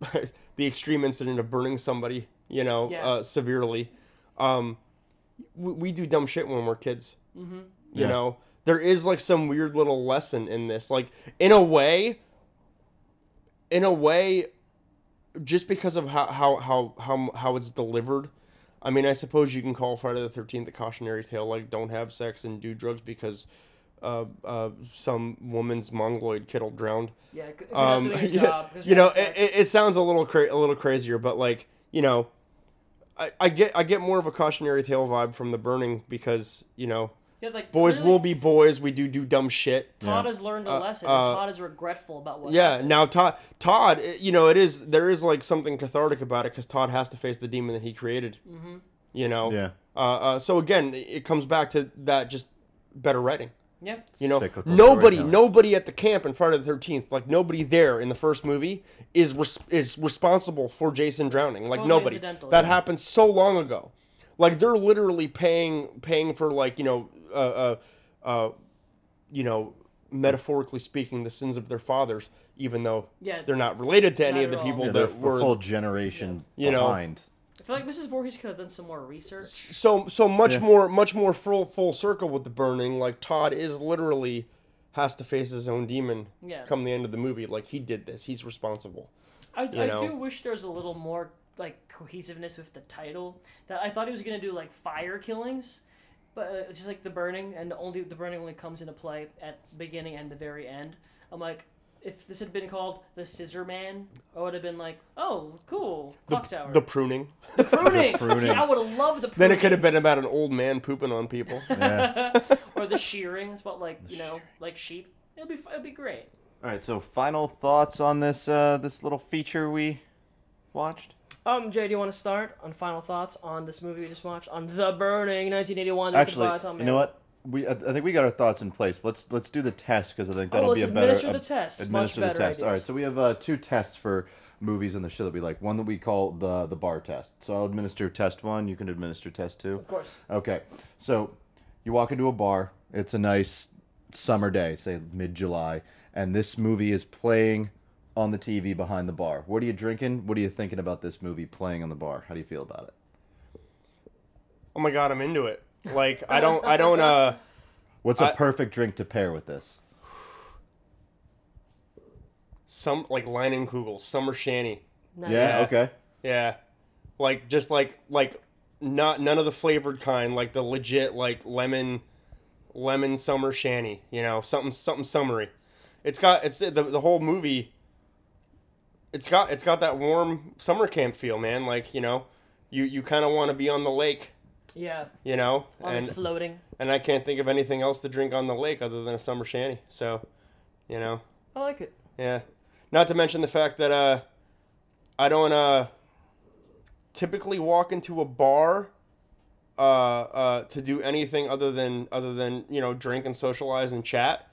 the extreme incident of burning somebody you know Yeah. uh, severely um we, we do dumb shit when we're kids Mm-hmm. you Yeah. know there is like some weird little lesson in this like in a way in a way just because of how how how how, how it's delivered i mean i suppose you can call friday the 13th a cautionary tale like don't have sex and do drugs because uh, uh, some woman's mongoloid kid will drowned Yeah, um, job, you know, it, it, it sounds a little cra- a little crazier, but like you know, I, I get I get more of a cautionary tale vibe from the burning because you know, yeah, like boys clearly will be boys. We do do dumb shit. Todd Yeah. has learned a Uh, lesson. uh, and Todd is regretful about what. Yeah. happened. Now Todd Todd, you know, it is there is like something cathartic about it because Todd has to face the demon that he created. Mm-hmm. You know. Yeah. Uh, uh, so again, it comes back to that just better writing. Yeah. You know, Cyclical nobody, storytelling. nobody at the camp in Friday the Thirteenth, like nobody there in the first movie is res- is responsible for Jason drowning. Like Totally nobody. That yeah. happened so long ago. Like they're literally paying paying for like you know uh uh, uh you know metaphorically speaking the sins of their fathers, even though Yeah. they're not related to any of the all. people Yeah, they're that a were full generation You know. behind. I feel like Mrs. Voorhees could have done some more research. so so much Yeah. more much more full full circle with the burning. Like Todd is literally has to face his own demon Yeah. come the end of the movie. Like he did this, he's responsible. I, I know. do wish there was a little more like cohesiveness with the title. That I thought he was gonna do like fire killings, but uh, it's just like the burning, and only the burning only comes into play at the beginning and the very end. I'm like, if this had been called the Scissor Man, I would have been like, oh, cool, The, clock tower. the pruning. pruning. The pruning. See, I would have loved the pruning. Then it could have been about an old man pooping on people. Yeah. or the shearing. It's about like you know, like sheep. It'll be it'll be great. All right. So final thoughts on this uh, this little feature we watched. Um, Jay, do you want to start on final thoughts on this movie we just watched on The Burning, 1981? Actually, you know what? We I, think we got our thoughts in place. Let's let's do the test because I think that'll Oh, be a better administer the test. Much Administer the test. All right. So we have uh, two tests for movies in the show that we like. One that we call the the bar test. So I'll administer test one. You can administer test two. Of course. Okay. So you walk into a bar. It's a nice summer day, say mid July, and this movie is playing on the TV behind the bar. What are you drinking? What are you thinking about this movie playing on the bar? How do you feel about it? Oh my god, I'm into it. Like I don't I don't uh What's a I- perfect drink to pair with this? some like Leinenkugel, summer shandy. Nice. Yeah. Yeah. Okay. Yeah. Like just like like not none of the flavored kind, like the legit like lemon lemon summer shandy, you know, something something summery. It's got it's the the whole movie it's got it's got that warm summer camp feel, man. Like you know, you you kind of want to be on the lake, Yeah, you know, on and floating. and I can't think of anything else to drink on the lake other than a summer shandy. So, you know, I like it. yeah. Not to mention the fact that uh, I don't uh typically walk into a bar uh uh to do anything other than other than you know drink and socialize and chat.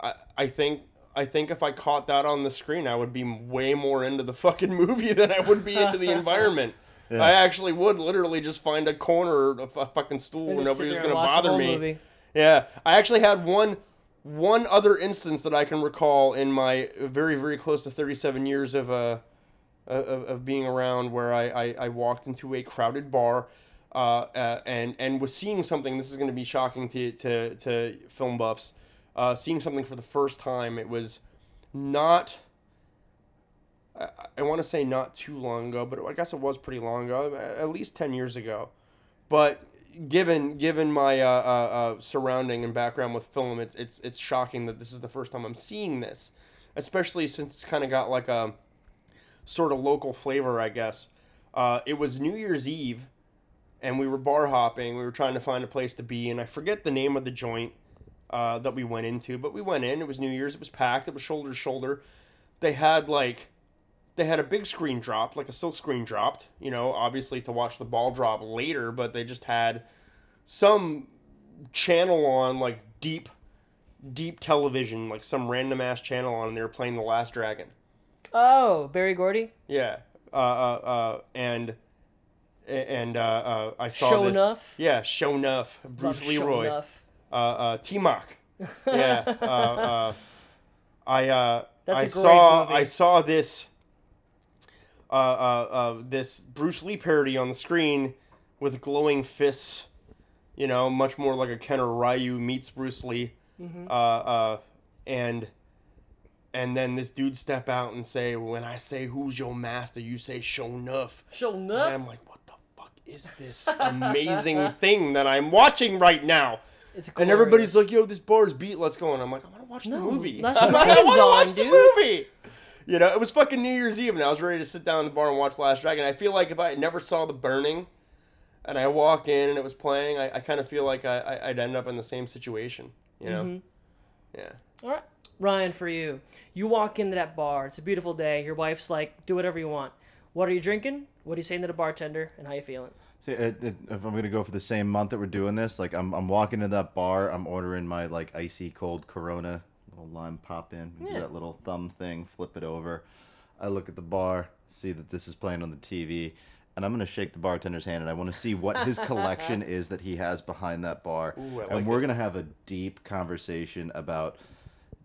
I I think. I think if I caught that on the screen, I would be way more into the fucking movie than I would be into the environment. Yeah. I actually would literally just find a corner of a fucking stool where just nobody was going to bother me. movie. Yeah, I actually had one one other instance that I can recall in my very very close to 37 years of uh of, of being around where I, I, I walked into a crowded bar uh, uh, and and was seeing something. This is going to be shocking to to, to film buffs. Uh, seeing something for the first time. It was not. I, I want to say not too long ago, but I guess it was pretty long ago, at least 10 years ago. But given given my uh, uh, uh, surrounding and background with film, it's it's it's shocking that this is the first time I'm seeing this, especially since it's kind of got like a sort of local flavor, I guess. Uh, it was New Year's Eve, and we were bar hopping. We were trying to find a place to be, and I forget the name of the joint uh, that we went into, but we went in. It was New Year's. It was packed. It was shoulder to shoulder. They had like they had a big screen drop, like a silk screen dropped, you know, obviously to watch the ball drop later, but they just had some channel on, like deep, deep television, like some random ass channel on, and they were playing The Last Dragon. Oh, Berry Gordy. Yeah. Uh, uh, uh, and, and, uh, uh, I saw Show this. enough. Yeah, show enough. Bruce Love Show Leroy. Enough. Uh, uh, Taimak. yeah. Uh, uh, I uh, I saw movie. I saw this uh, uh, uh, this Bruce Lee parody on the screen with glowing fists. You know, much more like a Ken or Ryu meets Bruce Lee. Uh, and and then this dude step out and say, "When I say who's your master, you say show enough." Show And. I'm like, "What the fuck is this amazing thing that I'm watching right now?" It's And everybody's like, "Yo, this bar's beat. Let's go." And I'm like, "I want to watch the movie. I want to watch on, the movie." You know, it was fucking New Year's Eve, and I was ready to sit down in the bar and watch Last Dragon. I feel like if I never saw The Burning, and I walk in and it was playing, I, I kind of feel like I, I, I'd end up in the same situation. You know? Mhm. Yeah. All right, Ryan, for you, you walk into that bar. It's a beautiful day. Your wife's like, "Do whatever you want." What are you drinking? What are you saying to the bartender? And how you feeling? See, it, it, if I'm gonna go for the same month that we're doing this, like I'm, I'm walking to that bar, I'm ordering my like icy cold Corona, little lime pop in, we do that little thumb thing, flip it over. I look at the bar, see that this is playing on the TV, and I'm gonna shake the bartender's hand, and I want to see what his collection is that he has behind that bar, Ooh, I and like we're it. gonna have a deep conversation about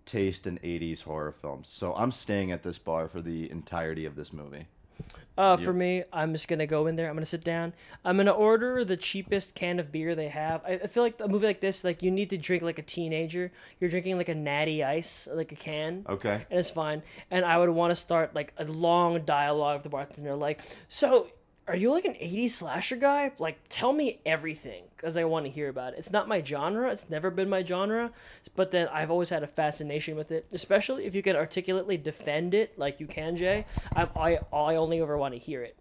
taste in 80s horror films. So I'm staying at this bar for the entirety of this movie. Uh, for me, I'm just gonna go in there. I'm gonna sit down. I'm gonna order the cheapest can of beer they have. I, I feel like a movie like this, like you need to drink like a teenager. You're drinking like a natty ice, like a can. Okay. and it's fine. And I would want to start like a long dialogue with the bartender, like, "So, are you like an '80s slasher guy? Like, tell me everything, because I want to hear about it. It's not my genre. It's never been my genre, but then I've always had a fascination with it, especially if you can articulately defend it, like you can, Jay. I I, I only ever want to hear it.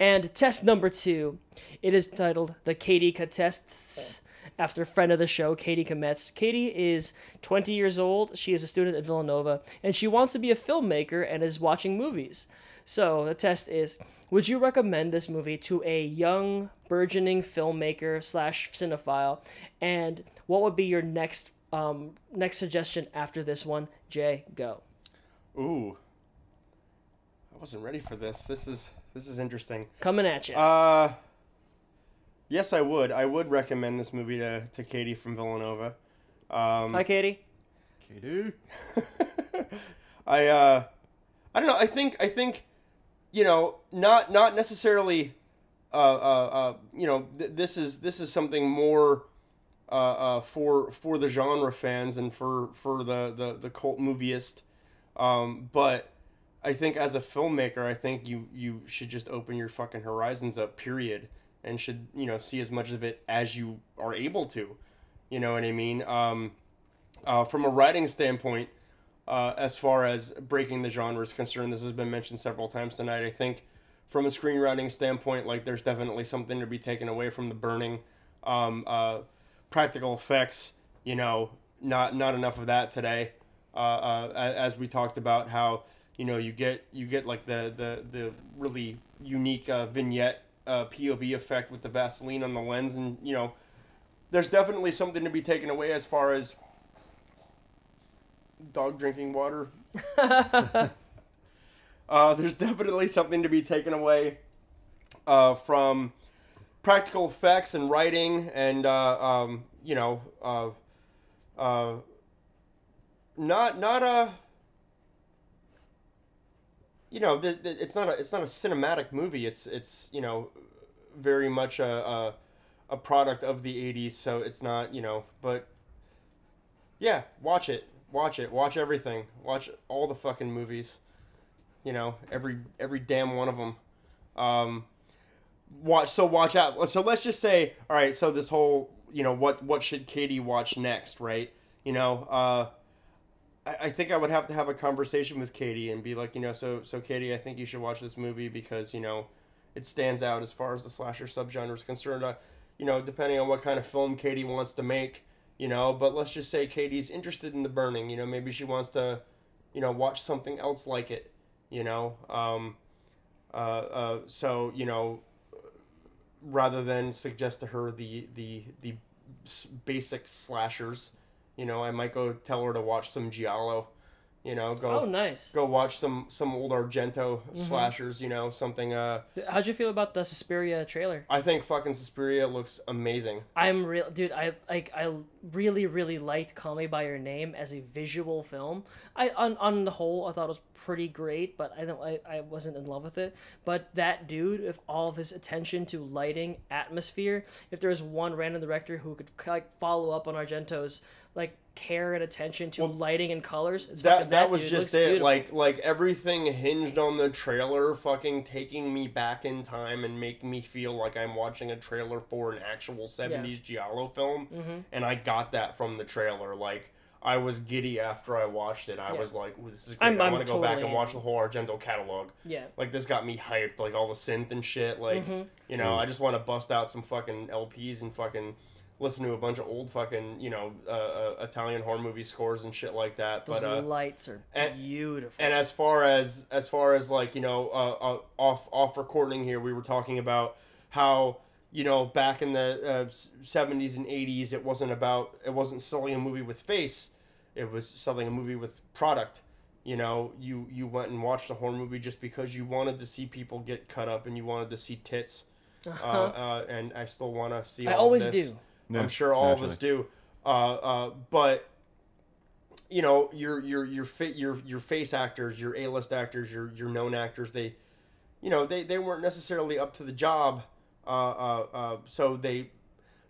And test number two, it is titled the Katie Tests after friend of the show, Katie Kometz. Katie is 20 years old. She is a student at Villanova, and she wants to be a filmmaker and is watching movies. So the test is: Would you recommend this movie to a young, burgeoning filmmaker slash cinephile? And what would be your next um, next suggestion after this one? Jay, go. Ooh. I wasn't ready for this. This is this is interesting. Coming at you. Uh, yes, I would. I would recommend this movie to, to Katie from Villanova. Um, Hi, Katie. Katie. I uh, I don't know. I think I think, you know, not not necessarily. Uh, uh, uh, you know, th- this is this is something more. Uh, uh, for for the genre fans and for for the the, the cult movieist, um, but I think as a filmmaker, I think you you should just open your fucking horizons up, period, and should you know see as much of it as you are able to. You know what I mean? Um, uh, from a writing standpoint, uh, as far as breaking the genre is concerned. This has been mentioned several times tonight. I think from a screenwriting standpoint, like there's definitely something to be taken away from the burning. Um, uh, practical effects, you know, not not enough of that today. Uh, uh, as we talked about how you know you get you get like the the the really unique uh, vignette uh, POV effect with the Vaseline on the lens, and you know, there's definitely something to be taken away as far as dog drinking water. uh, there's definitely something to be taken away uh, from practical effects and writing, and uh, um, you know, uh, uh, not not a. You know, it's not a it's not a cinematic movie. It's it's you know, very much a, a a product of the '80s. So it's not you know, but yeah, watch it, watch it, watch everything, watch all the fucking movies. You know, every every damn one of them. Um, watch so watch out. So let's just say, all right. So this whole you know what what should Katie watch next, right? You know, uh, I, I think I would have to have a conversation with Katie and be like, you know, so so Katie, I think you should watch this movie because you know it stands out as far as the slasher subgenre is concerned. Uh, you know, depending on what kind of film Katie wants to make, you know, but let's just say Katie's interested in the burning. You know, maybe she wants to, you know, watch something else like it. You know, um, uh, uh, so you know, rather than suggest to her the the the basic slashers, you know, I might go tell her to watch some giallo. You know, go oh, nice. go watch some some old Argento Mhm. slashers. You know, something. Uh, How'd you feel about the Suspiria trailer? I think fucking Suspiria looks amazing. I'm real, dude. I like. I really, really liked "Call Me by Your Name" as a visual film. I on on the whole, I thought it was pretty great, but I don't. I, I wasn't in love with it. But that dude, if all of his attention to lighting, atmosphere, if there was one random director who could like follow up on Argento's like care and attention to Well, lighting and colors, it's that that was dude. just looks it. Like like everything hinged on the trailer, fucking taking me back in time and making me feel like I'm watching a trailer for an actual '70s giallo film. Mhm. And I got that from the trailer. Like I was giddy after I watched it. I Yeah. was like, "This is great! I'm- i want to go back and watch the whole Argento catalog." yeah. Like this got me hyped. Like all the synth and shit. Like Mhm. you know, I just want to bust out some fucking LPs and fucking listen to a bunch of old fucking you know uh, uh, Italian horror movie scores and shit like that. Those but uh, lights are and- beautiful. and as far as as far as like you know uh, uh, off off recording here, we were talking about how you know back in the uh, seventies and eighties, it wasn't about it wasn't selling a movie with face, it was selling a movie with product. You know, you you went and watched a horror movie just because you wanted to see people get cut up and you wanted to see tits. Uh, Uh-huh. uh, and I still want to see. I always do. Yeah, I'm sure all of us do. Uh, uh, but you know, your your your fa- your your face actors, your A-list actors, your your known actors, they, you know, they, they weren't necessarily up to the job. Uh, uh, uh, so they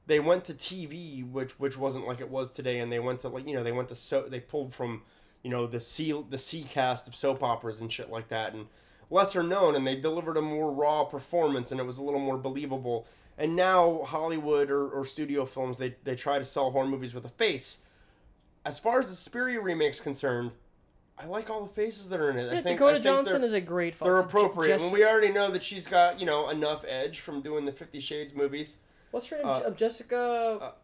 they went to TV, which which wasn't like it was today, and they went to like you know they went to so they pulled from you know the C the C cast of soap operas and shit like that, and lesser known, and they delivered a more raw performance, and it was a little more believable. And now Hollywood or, or studio films they they try to sell horror movies with a face. As far as the Suspiria remake's concerned, I like all the faces that are in it. Yeah, I think Dakota I think Johnson is a great. they're appropriate. And we already know that she's got, you know, enough edge from doing the Fifty Shades movies. What's her name? uh, Uh, Jessica.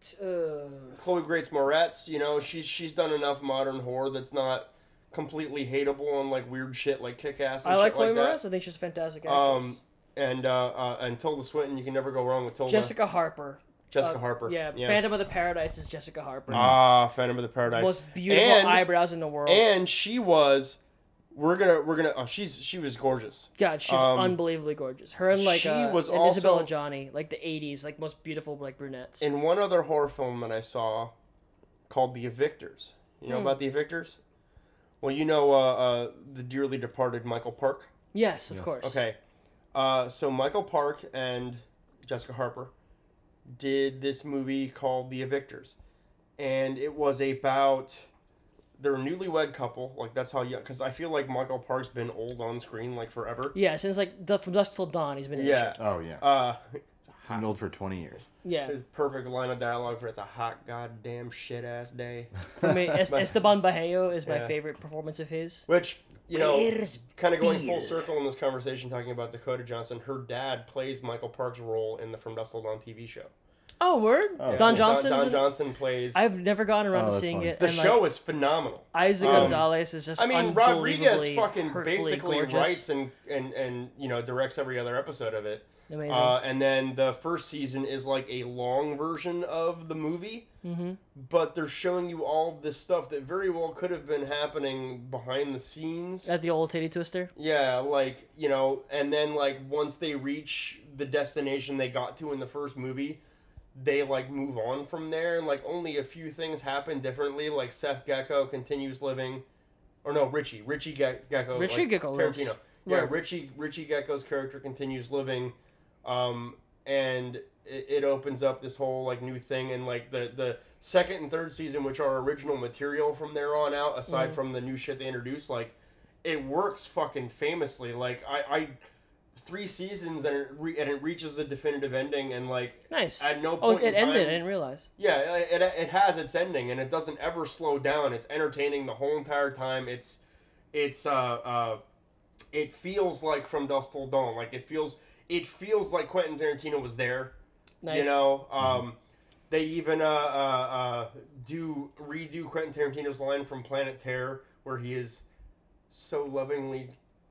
t- uh, Chloe Grace Moretz, you know, she's she's done enough modern horror that's not completely hateable on like weird shit like Kick Ass I like Chloe like Moretz. I think she's a fantastic actress. Um, and uh, uh, and Tilda Swinton, you can never go wrong with Tilda. Jessica Harper. Jessica Uh, Harper. Yeah, yeah. Phantom of the Paradise is Jessica Harper. Ah, Phantom of the Paradise. Most beautiful And- eyebrows in the world. and she was. We're gonna we're gonna. Oh, she's she was gorgeous. God, she's um, unbelievably gorgeous. Her and like she uh, was and also- Isabelle Adjani, like the '80s, like most beautiful like brunettes. In one other horror film that I saw, called The Evictors. You know Hmm. about The Evictors? Well, you know uh, uh, the dearly departed Michael Park. yes, of Yes. course. Okay. Uh, so Michael Park and Jessica Harper did this movie called The Evictors, and it was about they're a newlywed couple. Like that's how young. Because I feel like Michael Park's been old on screen like forever. Yeah, since like from dusk till dawn, he's been in Yeah. Oh yeah. Uh, it's a It's been old for 20 years. Yeah, His perfect line of dialogue for it's a hot goddamn shit ass day. for me, Es- Esteban Vihaio is my Yeah. favorite performance of his. Which you know, Where's kind of going full circle in this conversation, talking about Dakota Johnson. Her dad plays Michael Park's role in the From Dusk Till Dawn TV show. Oh, word! Oh, Don cool. Johnson's Don, in- Johnson plays. I've never gotten around Oh, to seeing funny. it. the and, show like, is phenomenal. Isaac Um, Gonzalez is just I mean, Rodriguez fucking basically gorgeous. writes and, and and you know directs every other episode of it. Amazing. Uh, and then the first season is like a long version of the movie, mm-hmm. but they're showing you all this stuff that very well could have been happening behind the scenes. At the old titty twister. Yeah, like, you know, and then like once they reach the destination they got to in the first movie, they like move on from there and like only a few things happen differently. Like Seth Gecko continues living or no, Richie. Richie Ge- Gecko. Richie like, Gecko lives. Tarantino. Yeah, Right. Richie Richie Gecko's character continues living um and it, it opens up this whole like new thing and like the the second and third season which are original material from there on out aside Mhm. from the new shit they introduced like it works fucking famously like i i three seasons and it, re- and it reaches a definitive ending and like Nice. at no point Oh, it ended. I didn't realize. yeah, it, it, it has its ending, and it doesn't ever slow down. It's entertaining the whole entire time. It's, it's, uh, uh, it feels like from dusk till dawn. Like it feels, it feels like Quentin Tarantino was there. Nice. You know, um, they even uh, uh, uh, do redo Quentin Tarantino's line from Planet Terror, where he is so lovingly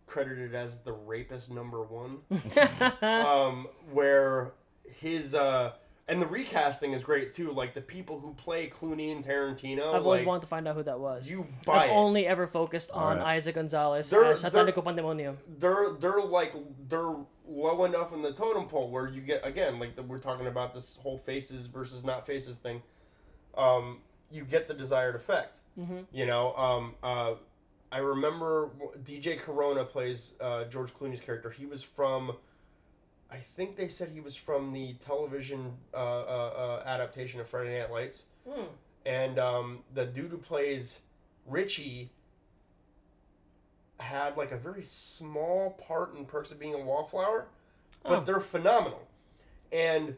credited as the rapist number one um, where his uh, and the recasting is great too. Like the people who play Clooney and Tarantino, I've always like, wanted to find out who that was. you buy I've it. only ever focused on Alright. Isaac Gonzalez They're- as Satanico Pandemonium. They're they're like they're low enough in the totem pole where you get again like the, we're talking about this whole faces versus not faces thing. Um, you get the desired effect. Mm-hmm. You know, um, uh, I remember DJ Cotrona plays uh, George Clooney's character. He was from, I think they said he was from the television uh, uh, uh, adaptation of Friday Night Lights. Hmm. And um, the dude who plays Richie had like a very small part in Perks of Being a Wallflower, but Oh. they're phenomenal. And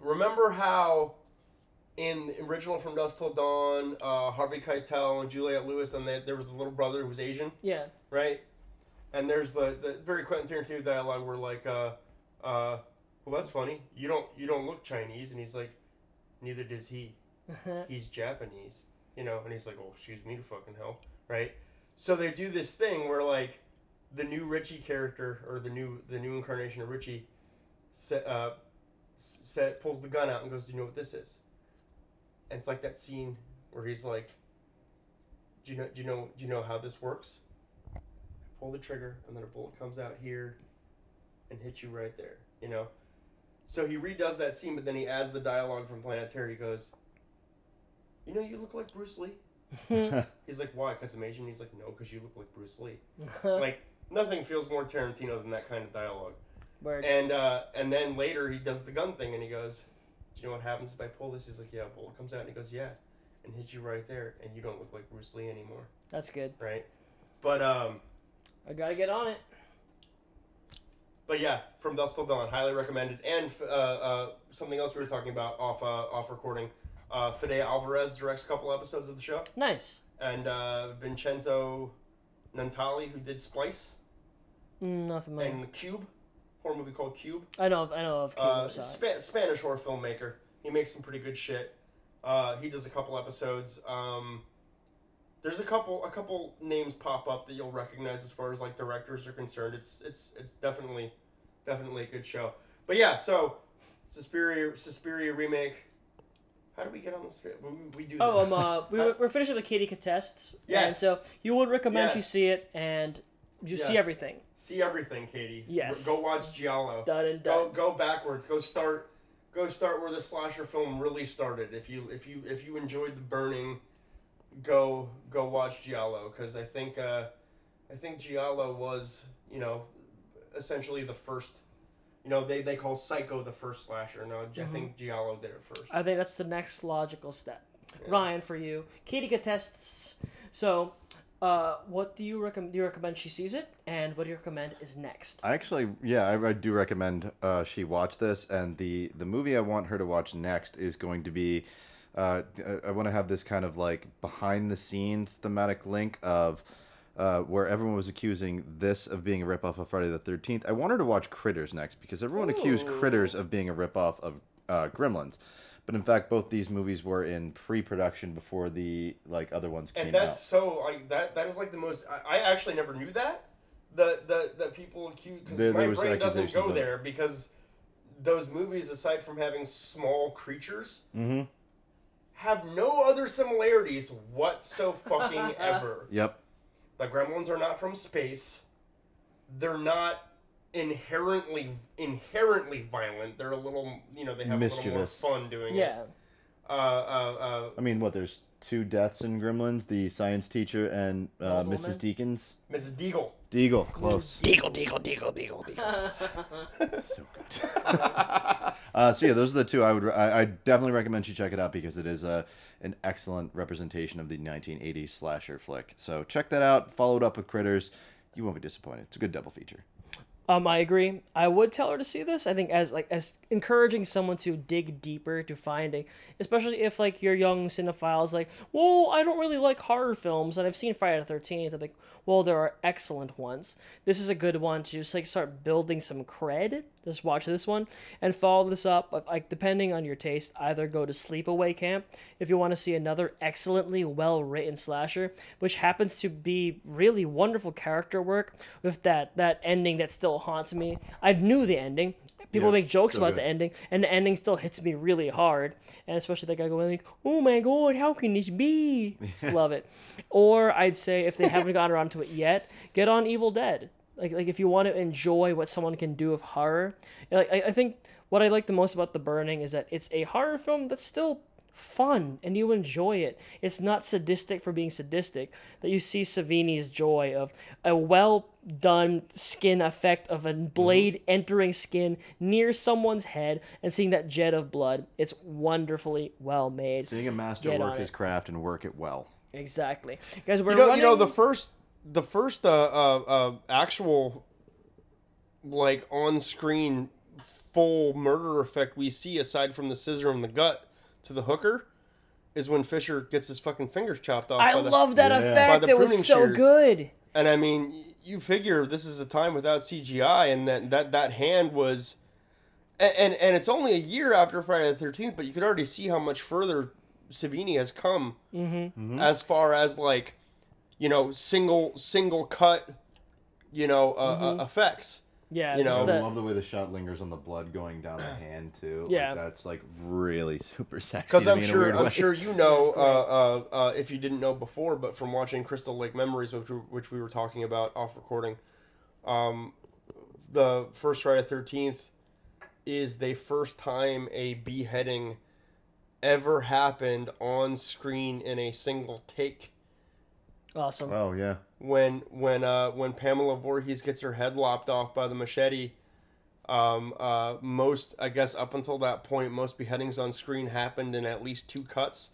remember how in original From Dusk Till Dawn, uh, Harvey Keitel and Juliette Lewis, and they, there was the little brother who was Asian, Yeah. right? And there's the, the very Quentin Tarantino dialogue where like, uh, uh, well, that's funny. You don't you don't look Chinese, and he's like, neither does he he's Japanese, you know, and he's like, oh, excuse me to fucking hell, right? So they do this thing where like the new Richie character or the new the new incarnation of Richie, Seth, uh, Seth pulls the gun out and goes, do you know what this is? And it's like that scene where he's like, do you know do you know do you know how this works? Pull the trigger and then a bullet comes out here, and hits you right there, you know. So he redoes that scene, but then he adds the dialogue from Planet Terror. He goes, "You know, you look like Bruce Lee." He's like, "Why? Because I'm Asian." He's like, "No, because you look like Bruce Lee." like nothing feels more Tarantino than that kind of dialogue. Word. And uh, and then later he does the gun thing, and he goes, "Do you know what happens if I pull this?" He's like, "Yeah." A bullet comes out, and he goes, "Yeah," and hits you right there, and you don't look like Bruce Lee anymore, That's good. right? But um, I gotta get on it. But yeah, from Dusk Till Dawn, highly recommended. And uh, uh, something else we were talking about off uh, off recording. Uh, Fede Alvarez directs a couple episodes of the show, Nice. and uh, Vincenzo Natali, who did Splice Mm, not familiar. and Cube, horror movie called Cube. I know. Of, I know of. Uh, Spa- Spanish horror filmmaker. He makes some pretty good shit. Uh, he does a couple episodes. Um, there's a couple a couple names pop up that you'll recognize as far as like directors are concerned. It's it's it's definitely definitely a good show. But yeah, so Suspiria Suspiria remake. How do we get on this? We, we do. Oh, um, uh, we, we're finishing the Katie Contests. And Yes. so you would recommend you see it and you see everything. see everything, Katie. Yes. Go watch Giallo. Done and go go backwards. Go start go start where the slasher film really started. If you if you if you enjoyed the burning, go go watch Giallo because I think uh, I think Giallo was you know essentially the first. You know they, they call Psycho the first slasher. No, I Mhm. think Giallo did it first. I think that's the next logical step. Yeah. Ryan, for you, Katie Contests. So, Uh, what do you recommend? Do you recommend she sees it, and what do you recommend is next? I actually, yeah, I, I do recommend uh, she watch this, and the the movie I want her to watch next is going to be. Uh, I- I want to have this kind of like behind the scenes thematic link of uh, where everyone was accusing this of being a ripoff of Friday the Thirteenth. I wanted to watch Critters next because everyone accused Critters of being a ripoff of uh, Gremlins, but in fact both these movies were in pre-production before the like other ones came out. and that's out. so like that. That is like the most. I, I actually never knew that. The the the people accuse because my brain doesn't go of- there because those movies, aside from having small creatures, Mm-hmm. have no other similarities whatso fucking ever. Yep. The Gremlins are not from space. They're not inherently inherently violent. They're a little, you know, they have Mischievous. a little more fun doing yeah. it. Uh, uh, uh, I mean, what? There's two deaths in Gremlins: the science teacher and uh, Mrs. woman? Deakins. Mrs. Deagle. Deagle, close. Deagle, deagle, deagle, deagle, deagle. so good. uh, so yeah, those are the two I would. I, I definitely recommend you check it out because it is a an excellent representation of the 1980s slasher flick. So check that out. Follow it up with Critters. You won't be disappointed. It's a good double feature. Um, I agree. I would tell her to see this. I think as like as encouraging someone to dig deeper to finding, especially if like your young cinephiles like, well, I don't really like horror films, and I've seen Friday the Thirteenth. I'm like, well, there are excellent ones. This is a good one to just like start building some cred. Just watch this one and follow this up. Like- Like depending on your taste, either go to Sleepaway Camp if you want to see another excellently well written slasher, which happens to be really wonderful character work with that that ending that still haunts me. I knew the ending. People Yeah, make jokes about good. the ending, and the ending still hits me really hard. And especially that guy going like, "Oh my god, how can this be?" Just love it. Or I'd say if they haven't gotten around to it yet, get on Evil Dead. Like like if you want to enjoy what someone can do with horror, like I, I think what I like the most about The Burning is that it's a horror film that's still fun and you enjoy it. It's not sadistic for being sadistic. That you see Savini's joy of a well done skin effect of a mm-hmm. blade entering skin near someone's head and seeing that jet of blood. It's wonderfully well made. Seeing a master Get work his it. craft and work it well. Exactly. Guys, we're You know, running you know the first, the first uh, uh, uh, actual, like on screen, full murder effect we see aside from the scissor in the gut to the hooker, is when Fisher gets his fucking fingers chopped off. I the- love that Yeah. Effect. the It was so shears. good. And I mean, you figure this is a time without CGI, and that that that hand was, and and, and it's only a year after Friday the Thirteenth, but you could already see how much further Savini has come Mm-hmm. as far as like, you know, single single cut, you know, uh, Mm-hmm. uh, effects. Yeah, You just know, I the- love the way the shot lingers on the blood going down the hand too. Yeah. like, that's like really super sexy. Because I'm me sure I'm way. sure you know uh, uh, uh, if you didn't know before, but from watching Crystal Lake Memories, which we, which we were talking about off recording, um, the first Friday the Thirteenth is the first time a beheading ever happened on screen in a single take. Awesome. Oh yeah. When when uh, when Pamela Voorhees gets her head lopped off by the machete, um, uh, most I guess up until that point, most beheadings on screen happened in at least two cuts,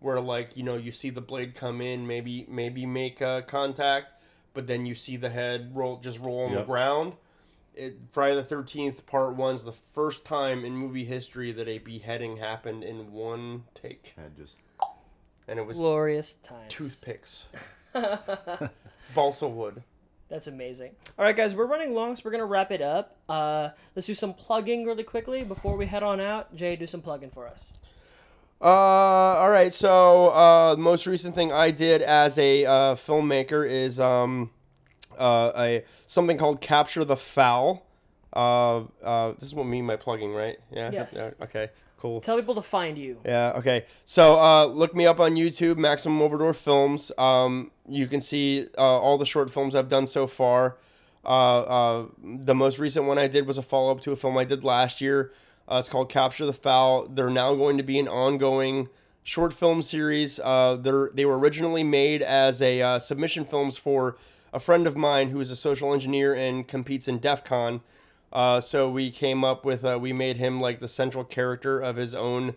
where like you know you see the blade come in, maybe maybe make uh, contact, but then you see the head roll just roll on the ground. It, Friday the Thirteenth Part One's the first time in movie history that a beheading happened in one take, And just and it was Glorious times. toothpicks, balsa wood. That's amazing. All right, guys, we're running long, so we're gonna wrap it up. Uh, let's do some plugging really quickly before we head on out. Jay, do some plugging for us. Uh, all right. So, uh, the most recent thing I did as a uh, filmmaker is um, uh, a something called Capture the Foul. Uh, uh, this is what me and my plugging, right? Yeah. Yes. Yeah, okay. Cool. Tell people to find you. Yeah. Okay. So uh, look me up on YouTube, Maximum Overdore Films. Um, you can see uh, all the short films I've done so far. Uh, uh, the most recent one I did was a follow up to a film I did last year. Uh, it's called Capture the Foul. They're now going to be an ongoing short film series. Uh, they're they were originally made as a uh, submission films for a friend of mine who is a social engineer and competes in DEF CON. Uh, so we came up with uh, we made him like the central character of his own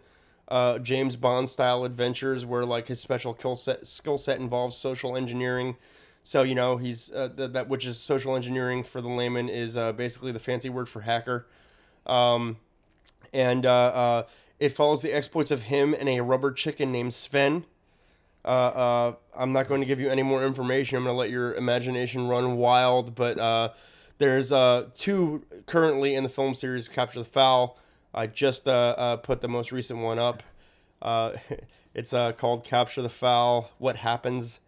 uh, James Bond style adventures where like his special set skill set involves social engineering. So you know he's uh, th- that which is social engineering for the layman is uh, basically the fancy word for hacker. Um, and uh, it follows the exploits of him and a rubber chicken named Sven. I'm not going to give you any more information. I'm going to let your imagination run wild. But there's uh, two currently in the film series, Capture the Foul. I just uh, uh, put the most recent one up. Uh, it's uh, called Capture the Foul. What happens?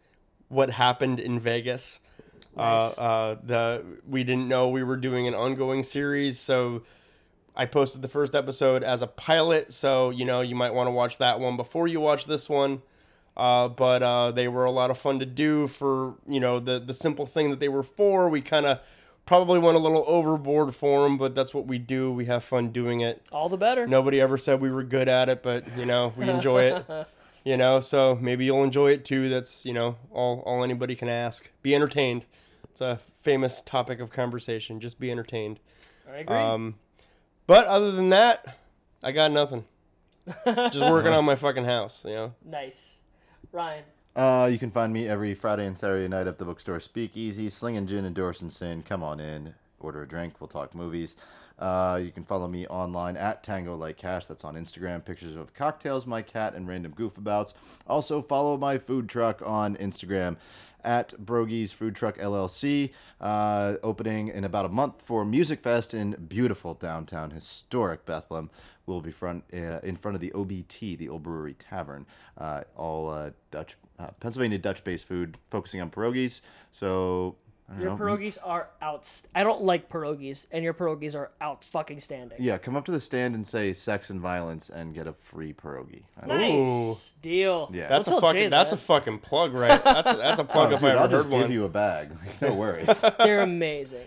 What happened in Vegas? Nice. Uh, uh, the we didn't know we were doing an ongoing series, so I posted the first episode as a pilot. So you know you might want to watch that one before you watch this one. Uh, but uh, they were a lot of fun to do for you know the the simple thing that they were for. We kind of probably went a little overboard for them, but that's what we do. We have fun doing it. All the better. Nobody ever said we were good at it, but you know we enjoy it. You know, so maybe you'll enjoy it too. That's you know all all anybody can ask. Be entertained. It's a famous topic of conversation. Just be entertained. I agree. Um, but other than that, I got nothing. Just working on my fucking house. You know. nice. Ryan. Uh, you can find me every Friday and Saturday night at the bookstore Speakeasy, slinging gin and Dorson Sin. Come on in, order a drink, we'll talk movies. Uh, you can follow me online at Tango Like Cash. That's on Instagram. Pictures of cocktails, my cat, and random goofabouts. Also, follow my food truck on Instagram at Brogy's Food Truck LLC. Uh, opening in about a month for Musikfest in beautiful downtown historic Bethlehem. We'll be front uh, in front of the OBT, the Old Brewery Tavern. Uh, all uh, Dutch, uh, Pennsylvania Dutch-based food, focusing on pierogies. So Your know. pierogies are out. I don't like pierogies, and your pierogies are out fucking standing. Yeah, come up to the stand and say sex and violence and get a free pierogi. I don't- Nice deal. Yeah. That's Don't a tell fucking Jay that's that. a fucking plug, right? That's a, that's a plug Oh, if dude, I I'll ever just heard give one. you a bag. Like, no worries. They're amazing.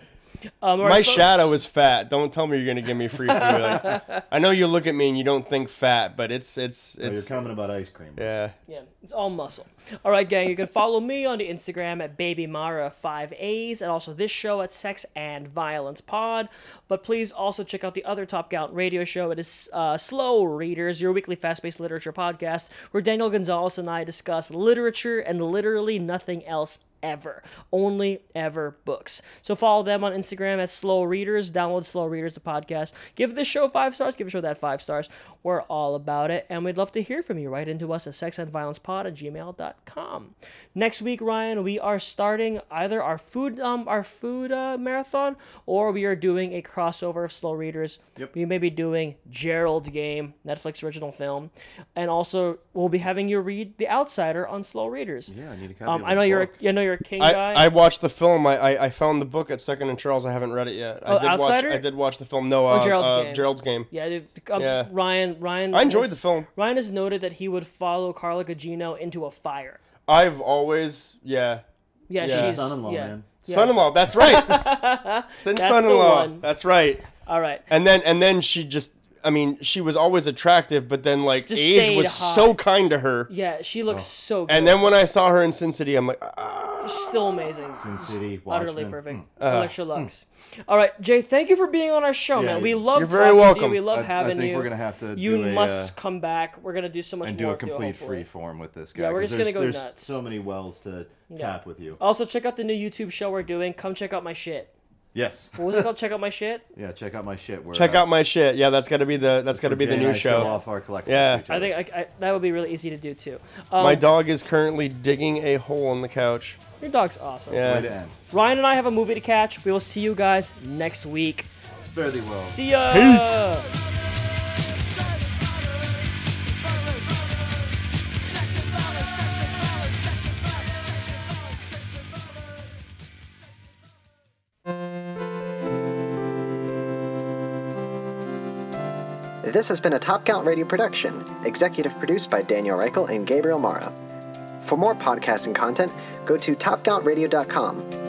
Um, My folks. shadow is fat. Don't tell me you're gonna give me free food. Like, I know you look at me and you don't think fat, but it's it's Oh, you're it's coming about ice cream. yeah. Yeah, it's all muscle. All right, gang, you can follow me on the Instagram at BabyMara5As and also this show at Sex and Violence Pod. But please also check out the other Top Count radio show. It is uh, Slow Readers, your weekly fast paced literature podcast, where Daniel Gonzalez and I discuss literature and literally nothing else ever. Only ever books. So follow them on Instagram at Slow Readers. Download Slow Readers, the podcast. Give this show five stars. Give the show that five stars. We're all about it. And we'd love to hear from you. Write into us at sexandviolencepod at gmail.com. Next week, Ryan, we are starting either our food um our food uh, marathon or we are doing a crossover of Slow Readers. Yep. We may be doing Gerald's Game, Netflix original film. And also we'll be having you read The Outsider on Slow Readers. Yeah, I need a copy Um, I know you're. I know you're a King I, guy. I watched the film. I, I, I found the book at Second and Charles. I haven't read it yet. Oh, I did Outsider? Watch, I did watch the film. No, uh, Gerald's uh, Game. Gerald's Game. Yeah, dude, um, Yeah. Ryan. Ryan. I enjoyed has- the film. Ryan has noted that he would follow Carla Gugino into a fire. I've always yeah. Yeah, Yeah. she's Son-in-law, yeah. man. Yeah. Son-in-law. That's right. Since That's son-in-law. one. That's right. All right. And then and then she just. I mean, she was always attractive, but then like Just age stayed was high. so kind to her. Yeah, she looks so good. Oh. And then when I saw her in Sin City, I'm like, ah. still amazing. Sin City, Utterly Watchmen. perfect. Uh, Elektra Luxx. All right, Jay. Thank you for being on our show, Yeah, man. We you're love very talking to welcome. you. We love I- I having think you. we're gonna have to You do a, must uh, come back. We're gonna do so much more. and more do a with you, complete hopefully. free form with this guy. Yeah, we're 'cause just gonna there's, go there's nuts. so many wells to tap with you. Also, check out the new YouTube show we're doing. Come check out my shit. Yes. What was it called? check out my shit. Yeah, check out my shit. We're, Check uh, out my shit. Yeah, that's got to be the that's got to where be the Jay and new I show. off our collectibles Yeah. to each I other. think I, I, that would be really easy to do too. Um, My dog is currently digging a hole in the couch. Your dog's awesome. Yeah. Way to end. Ryan and I have a movie to catch. We will see you guys next week. Fairly well. See ya. This has been a Top Count Radio production, executive produced by Daniel Reichel and Gabriel Mara. For more podcasting content, go to topcountradio.com